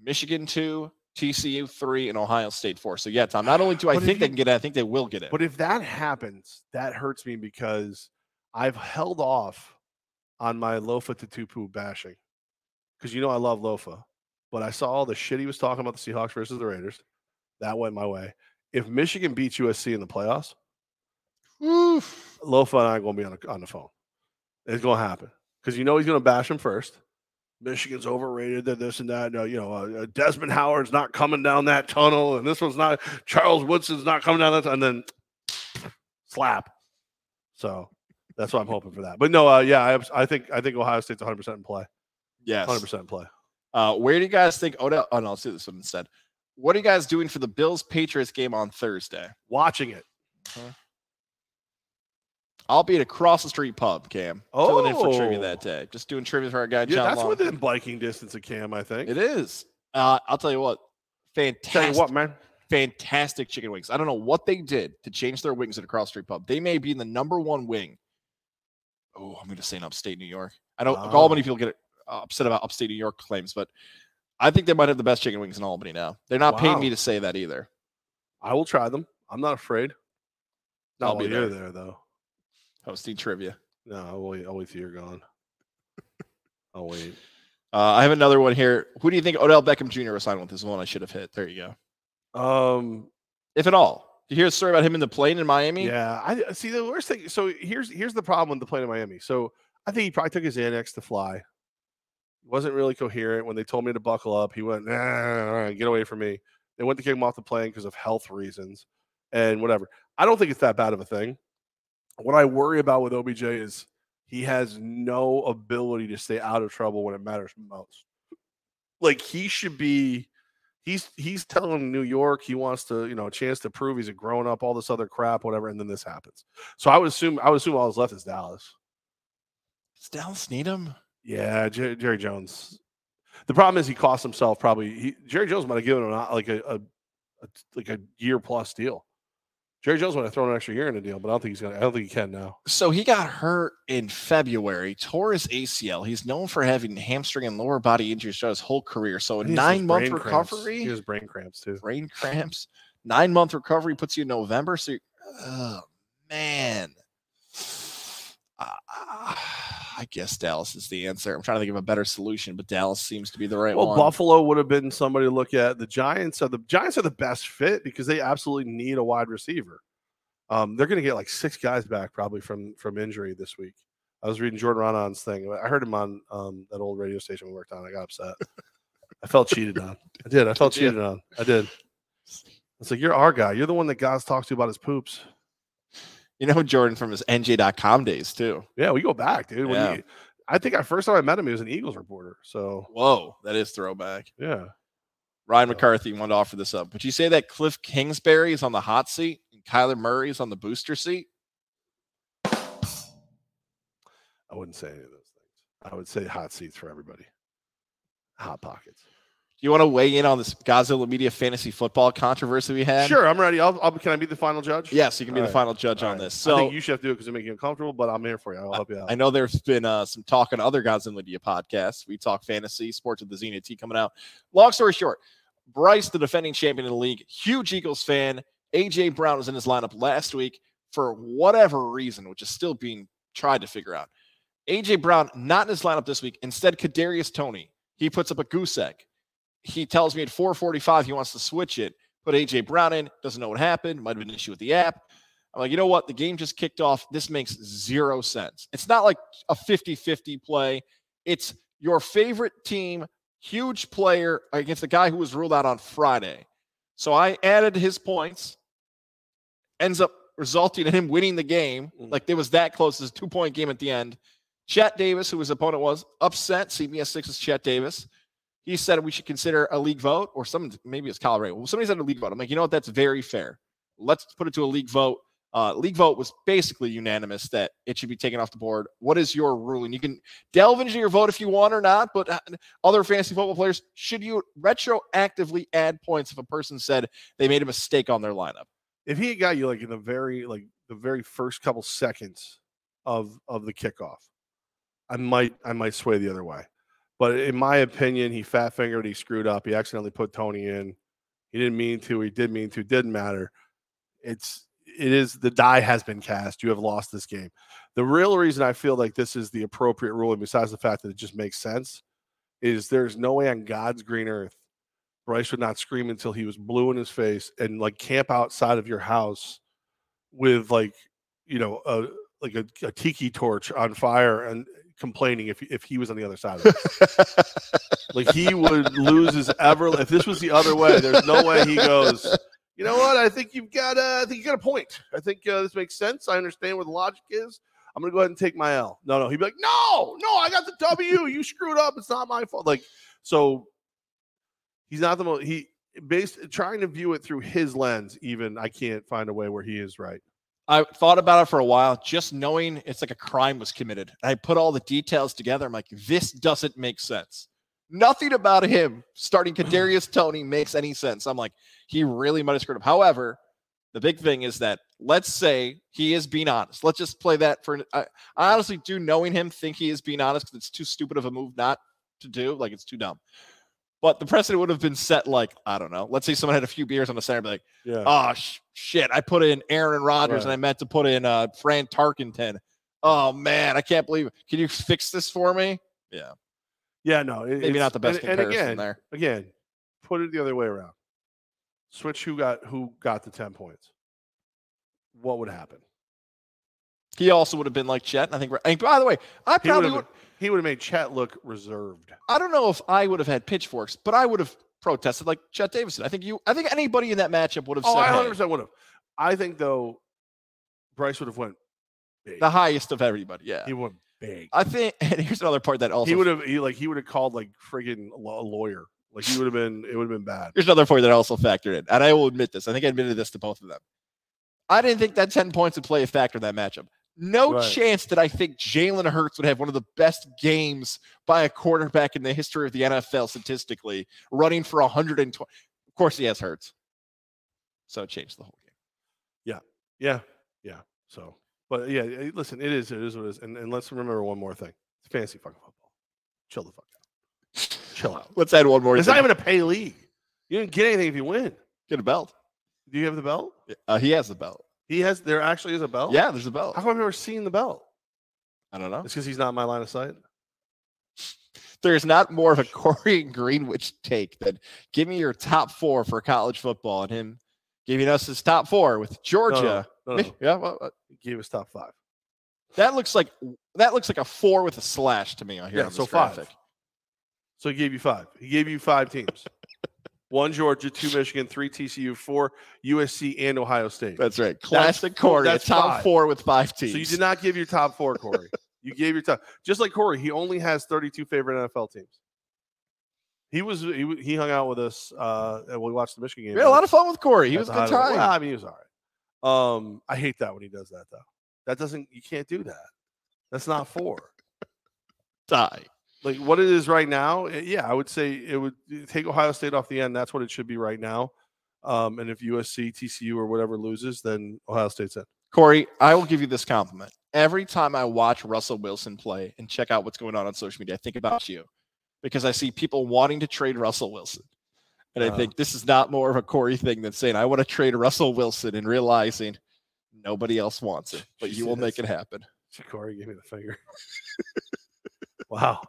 Michigan two, TCU three, and Ohio State four. So yeah, Tom. Not only do I But think they you- can get it, I think they will get it. But if that happens, that hurts me because I've held off on my Lofa Tatupu bashing. Because you know I love Lofa. But I saw all the shit he was talking about the Seahawks versus the Raiders. That went my way. If Michigan beats USC in the playoffs, Oof. Lofa and I are going to be on, the on the phone. It's going to happen. Because you know he's going to bash him first. Michigan's overrated, that this and that. No, you know, uh, Desmond Howard's not coming down that tunnel, and this one's not. Charles Woodson's not coming down that, and then slap. So that's what I'm hoping for that. But no, uh, yeah, I, I think I think Ohio State's 100 percent in play. Yes. 100 percent in play. Uh, where do you guys think Odell? Oh no, let's do this one instead. What are you guys doing for the Bills Patriots game on Thursday? Watching it. I'll be at across the street pub, Cam. Filling in for trivia Oh. that day. Just doing trivia for our guy Yeah, John that's Long. within biking distance of Cam. I think. It is. Uh, I'll tell you what. Fantastic. Tell you what, man. fantastic chicken wings. I don't know what they did to change their wings at a cross street pub. They may be in the number one wing. Oh, I'm going to say in upstate New York. I know Wow. Albany people get upset about upstate New York claims, but I think they might have the best chicken wings in Albany now. They're not paying me to say that either. I will try them. I'm not afraid. Not I'll be there. there though. Hosting trivia. No, I'll wait. I'll wait till you're gone. I'll wait. Uh, I have another one here. Who do you think Odell Beckham Jr. will sign with? This is one I should have hit. There you go. Um, If at all. Did you hear a story about him in the plane in Miami? Yeah, I see the worst thing. So here's here's the problem with the plane in Miami. So I think he probably took his Xanax to fly. wasn't really coherent when they told me to buckle up. He went, nah, get away from me. They went to kick him off the plane because of health reasons and whatever. I don't think it's that bad of a thing. What I worry about with OBJ is he has no ability to stay out of trouble when it matters most. Like he should be he's he's telling New York he wants to, you know, a chance to prove he's a grown up, all this other crap, whatever, and then this happens. So I would assume I would assume all that's left is Dallas. Does Dallas need him? Yeah, Jer- Jerry Jones. The problem is he cost himself probably. He, Jerry Jones might have given him like a, a, a like a year plus deal. Jerry Jones might have thrown an extra year in the deal, but I don't think he's gonna. I don't think he can now. So he got hurt in February, tore his ACL. He's known for having hamstring and lower body injuries throughout his whole career. So a nine month brain cramps. recovery, He has brain cramps too. brain cramps, nine month recovery puts you in November. So, oh man, Uh, I guess Dallas is the answer. I'm trying to think of a better solution, but Dallas seems to be the right Well, one. Buffalo would have been somebody to look at. The Giants are the Giants are the best fit because they absolutely need a wide receiver. Um, they're going to get like six guys back probably from from injury this week. I was reading Jordan Raanan's thing. I heard him on um, that old radio station we worked on. I got upset. I felt cheated on. I did. I felt *laughs* cheated on. I did. It's like you're our guy. You're the one that guys talks to about his poops. You know Jordan from his NJ.com days too. Yeah, we go back, dude. When Yeah. you- I think I first time I met him, he was an Eagles reporter. So Whoa, that is throwback. yeah, Ryan McCarthy wanted to offer this up. Would you say that Cliff Kingsbury is on the hot seat and Kyler Murray is on the booster seat? I wouldn't say any of those things. I would say hot seats for everybody. Hot pockets. You want to weigh in on this Godzilla Media fantasy football controversy we had? Sure, I'm ready. I'll, I'll, can I be the final judge? Yes, you can be All the right. final judge All on right. this. I So think you should have to do it because it make you uncomfortable, but I'm here for you. I'll help you out. I know there's been uh, some talk on other Godzilla Media podcasts. We talk fantasy, sports with the Zenith T coming out. Long story short, Bryce, the defending champion in the league, huge Eagles fan. AJ Brown was in his lineup last week for whatever reason, which is still being tried to figure out. AJ Brown not in his lineup this week. Instead, Kadarius Toney. He puts up a goose egg. He tells me at 4:45 he wants to switch it. Put AJ Brown in. Doesn't know what happened. Might have been an issue with the app. I'm like, you know what? The game just kicked off. This makes zero sense. It's not like a 50 50 play. It's your favorite team, huge player against the guy who was ruled out on Friday. So I added his points, ends up resulting in him winning the game. Mm. Like it was that close. It's a two point game at the end. Chet Davis, who his opponent was, upset CBS 6's Chet Davis. He said we should consider a league vote, or some maybe it's Colorado. Well, somebody said a league vote. I'm like, you know what? That's very fair. Let's put it to a league vote. Uh, league vote was basically unanimous that it should be taken off the board. What is your ruling? You can delve into your vote if you want or not, but uh, other fantasy football players, should you retroactively add points if a person said they made a mistake on their lineup? if he got you like in the very like the very first couple seconds of of the kickoff, I might I might sway the other way. But in my opinion, he fat fingered, he screwed up, he accidentally put Toney in. He didn't mean to, he did mean to, didn't matter. It's it is the die has been cast. You have lost this game. The real reason I feel like this is the appropriate ruling, besides the fact that it just makes sense, is there's no way on God's green earth Bryce would not scream until he was blue in his face and like camp outside of your house with like you know a like a, a tiki torch on fire and complaining if if he was on the other side of it. *laughs* like he would lose his ever if this was the other way. There's no way he goes. You know what? I think you've got. Uh, I think you got a point. I think uh, this makes sense. I understand where the logic is. I'm gonna go ahead and take my L. No, no. He'd be like, no, no. I got the W. You screwed up. It's not my fault. Like so. He's not the most. He based trying to view it through his lens. Even I can't find a way where he is right. I thought about it for a while, just knowing it's like a crime was committed. I put all the details together. I'm like, this doesn't make sense. Nothing about him starting *clears throat* Kadarius Toney makes any sense. I'm like, he really might have screwed up. However, the big thing is that let's say he is being honest. Let's just play that for. I, I honestly do, knowing him, think he is being honest because it's too stupid of a move not to do. Like it's too dumb. But the precedent would have been set like I don't know. Let's say someone had a few beers on the center, be like, Yeah. oh sh- shit, I put in Aaron Rodgers and I meant to put in uh Fran Tarkenton. Oh man, I can't believe it. Can you fix this for me? Yeah, yeah. No. it- maybe not the best and, and comparison again, there. again, put it the other way around. Switch who got who got the ten points. What would happen? He also would have been like Chet. and I think. and by the way, I He probably would. He would have made Chet look reserved. I don't know if I would have had pitchforks, but I would have protested like Chet Davidson. I think you. I think anybody in that matchup would have said. Oh, said I hey, 100 percent would have. I think though, Bryce would have went big. the highest of everybody. Yeah, He went big. I think. *laughs* And here's another part that also. he would have. He like he would have called like friggin' a lawyer. Like he would have been. It would have been bad. Here's another point that also factored in, and I will admit this. I think I admitted this to both of them. I didn't think that 10 points would play a factor in that matchup. No Right. chance that I think Jalen Hurts would have one of the best games by a quarterback in the history of the NFL statistically, running for 120. Of course, he has Hurts. So it changed the whole game. Yeah, yeah. Yeah. So, but yeah, eh, listen, it is. It is what it is. And, and let's remember one more thing. It's fantasy fucking football. Chill the fuck out. Chill out. Let's add one more. It's thing. not even a pay league. You didn't get anything if you win. Get a belt. Do you have the belt? Uh, he has the belt. He has. There actually is a belt. Yeah, there's a belt. How come I've never seen the belt? I don't know. It's because he's not in my line of sight. There's not more of a *laughs* Corey Greenwich take than give me your top four for college football and him giving us his top four with Georgia. no, no, no. *laughs* Yeah, well, uh, He gave us top five. that looks like that looks like a four with a slash to me on here. Yeah, so this five. So he gave you five. He gave you five teams. One Georgia, two Michigan, three TCU, four USC, and Ohio State. That's right. Classic four- Corey. that's top five. four with five teams. So you did not give your top four, Corey. You gave your top Just like Corey, he only has 32 favorite NFL teams. He was he, he hung out with us uh and we watched the Michigan game. We had a lot of fun with Corey. He was a the good Hideaway. time. Well, I mean, he was all right. Um, I hate that when he does that though. That doesn't you can't do that. That's not four. *laughs* Die. Like what it is right now, eh, yeah, I would say it would eh, take Ohio State off the end. That's what it should be right now. Um, and if USC, TCU, or whatever loses, then Ohio State's in. Corey, I will give you this compliment. Every time I watch Russell Wilson play and check out what's going on on social media, I think about you because I see people wanting to trade Russell Wilson. And I Uh. think this is not more of a Corey thing than saying, I want to trade Russell Wilson and realizing nobody else wants it, but you will *laughs* make it happen. Corey gave me the finger. *laughs* wow.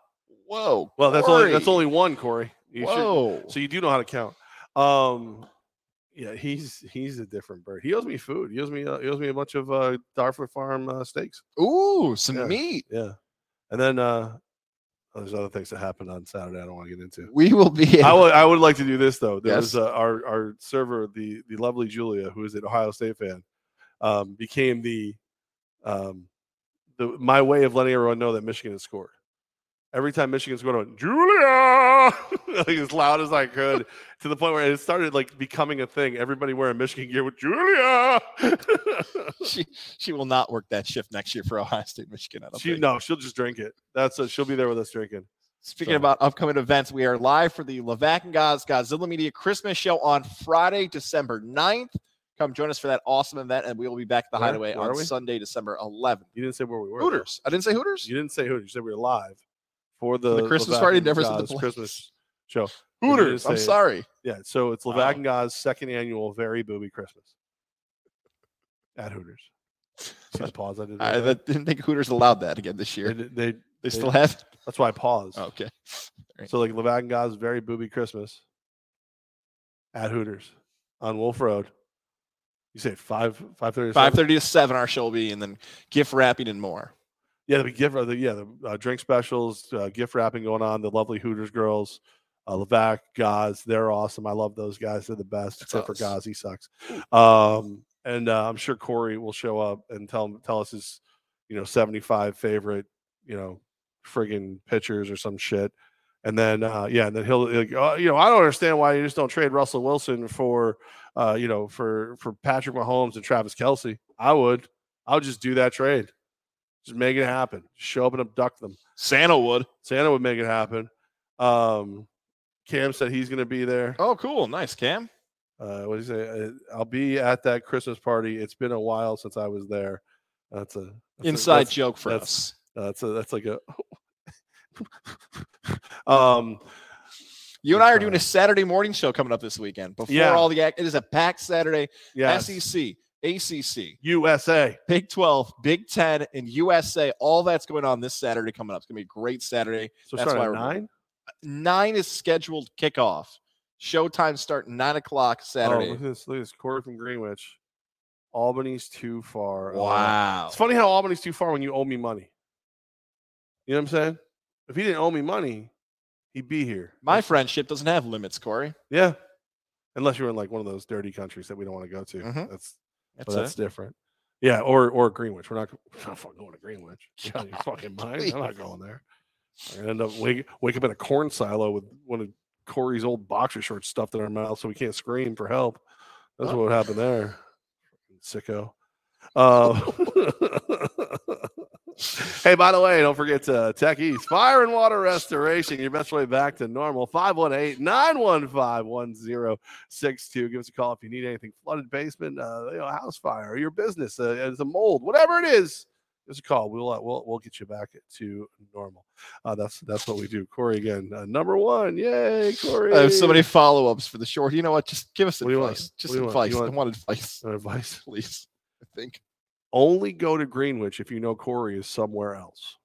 Whoa. Well, that's only that's only one, Corey. You should- Whoa. so you do know how to count. Um, yeah, he's he's a different bird. He owes me food. He owes me uh, he owes me a bunch of uh, Darfur Farm uh, steaks. Ooh, some Yeah. meat. Yeah, and then uh, oh, there's other things that happened on Saturday. I don't want to get into. We will be. I would I would like to do this though. There was Yes. uh, our our server, the the lovely Julia, who is an Ohio State fan, um, became the um, the my way of letting everyone know that Michigan has scored. Every time Michigan's going, Julia *laughs* like as loud as I could, to the point where it started like becoming a thing. Everybody wearing Michigan gear with Julia. *laughs* she, she will not work that shift next year for Ohio State, Michigan. I don't she think. no, she'll just drink it. That's a, she'll be there with us drinking. Speaking So- about upcoming events, we are live for the Levac and Goz Godzilla Media Christmas show on Friday, December 9th. Come join us for that awesome event, and we will be back at the Where? Hideaway Where on? Sunday, December 11th. You didn't say where we were. though. Hooters. I didn't say Hooters. You didn't say Hooters. You said we were live for the, the Christmas party, never said the. Christmas show. *laughs* Hooters. I'm sorry. Yeah, so it's. Levac and Gaz's second annual Very Booby Christmas at Hooters. See the pause I did. I there? didn't think Hooters allowed that again this year. did- they, They still have. that's why I paused. Oh, okay. *laughs* Right. So like Levac and Gaz's Very Booby Christmas at Hooters on Wolf Road. You say five five thirty. Five thirty to seven, our show will be, and then gift wrapping and more. Yeah, the gift, the, yeah, the uh, drink specials, uh, gift wrapping going on. The lovely Hooters girls, uh, Levac, Gaz, they're awesome. I love those guys. They're the best, That's except for us. Gaz, he sucks. Um, and uh, I'm sure Corey will show up and tell tell us his, you know, 75 favorite, you know, friggin' pitchers or some shit. And then, uh, yeah, and then he'll, he'll go, "Oh, you know, I don't understand why you just don't trade Russell Wilson for, uh, you know, for for Patrick Mahomes and Travis Kelce. I would, I would just do that trade. Just make it happen. Show up and abduct them. Santa would. Santa would make it happen. Um, Cam said he's going to be there. Oh, cool. Nice, Cam. Uh, what did he say? Uh, I'll be at that Christmas party. It's been a while since I was there. That's a that's a- Inside that's- joke for that's- us. that's a that's like a. *laughs* um, You and I are doing a Saturday morning show coming up this weekend. Before Yeah. all the act, it is a packed Saturday. yeah, SEC, ACC, USA. Big 12, Big 10, and USA. All that's going on this Saturday coming up. It's going to be a great Saturday. So That's starting why at nine. Nine is scheduled kickoff. Showtime start nine o'clock Oh, Saturday. look at this! Look at this. Corey from Greenwich. Albany's too far. Oh, wow. It's funny how Albany's too far when you owe me money. You know what I'm saying? If he didn't owe me money, he'd be here. My friendship doesn't have limits, Corey. Yeah. Unless you're in like one of those dirty countries that we don't want to go to. Mhm. That's That's, that's different. Yeah, or or Greenwich. We're not, we're not fucking going to Greenwich. *laughs* You your fucking mind? I'm not going there. I end up wake, wake up in a corn silo with one of Corey's old boxer shorts stuffed in our mouth so we can't scream for help. That's Oh. what happened there. *laughs* Sicko. Uh, *laughs* hey, by the way, don't forget to Tech East Fire and Water Restoration. Your best way back to normal. 518 915 1062. Give us a call if you need anything flooded basement, uh, you know, house fire, or your business, uh, it's a mold, whatever it is. Give us a call. We'll uh, we'll we'll get you back to normal. Uh, that's that's what we do. Corey again, uh, number one. Yay, Corey. I have so many follow ups for the short. You know what? Just give us What do you want? advice. Just What do want? advice. I want- advice, advice. please. I think. Only go to Greenwich if you know Corey is somewhere else.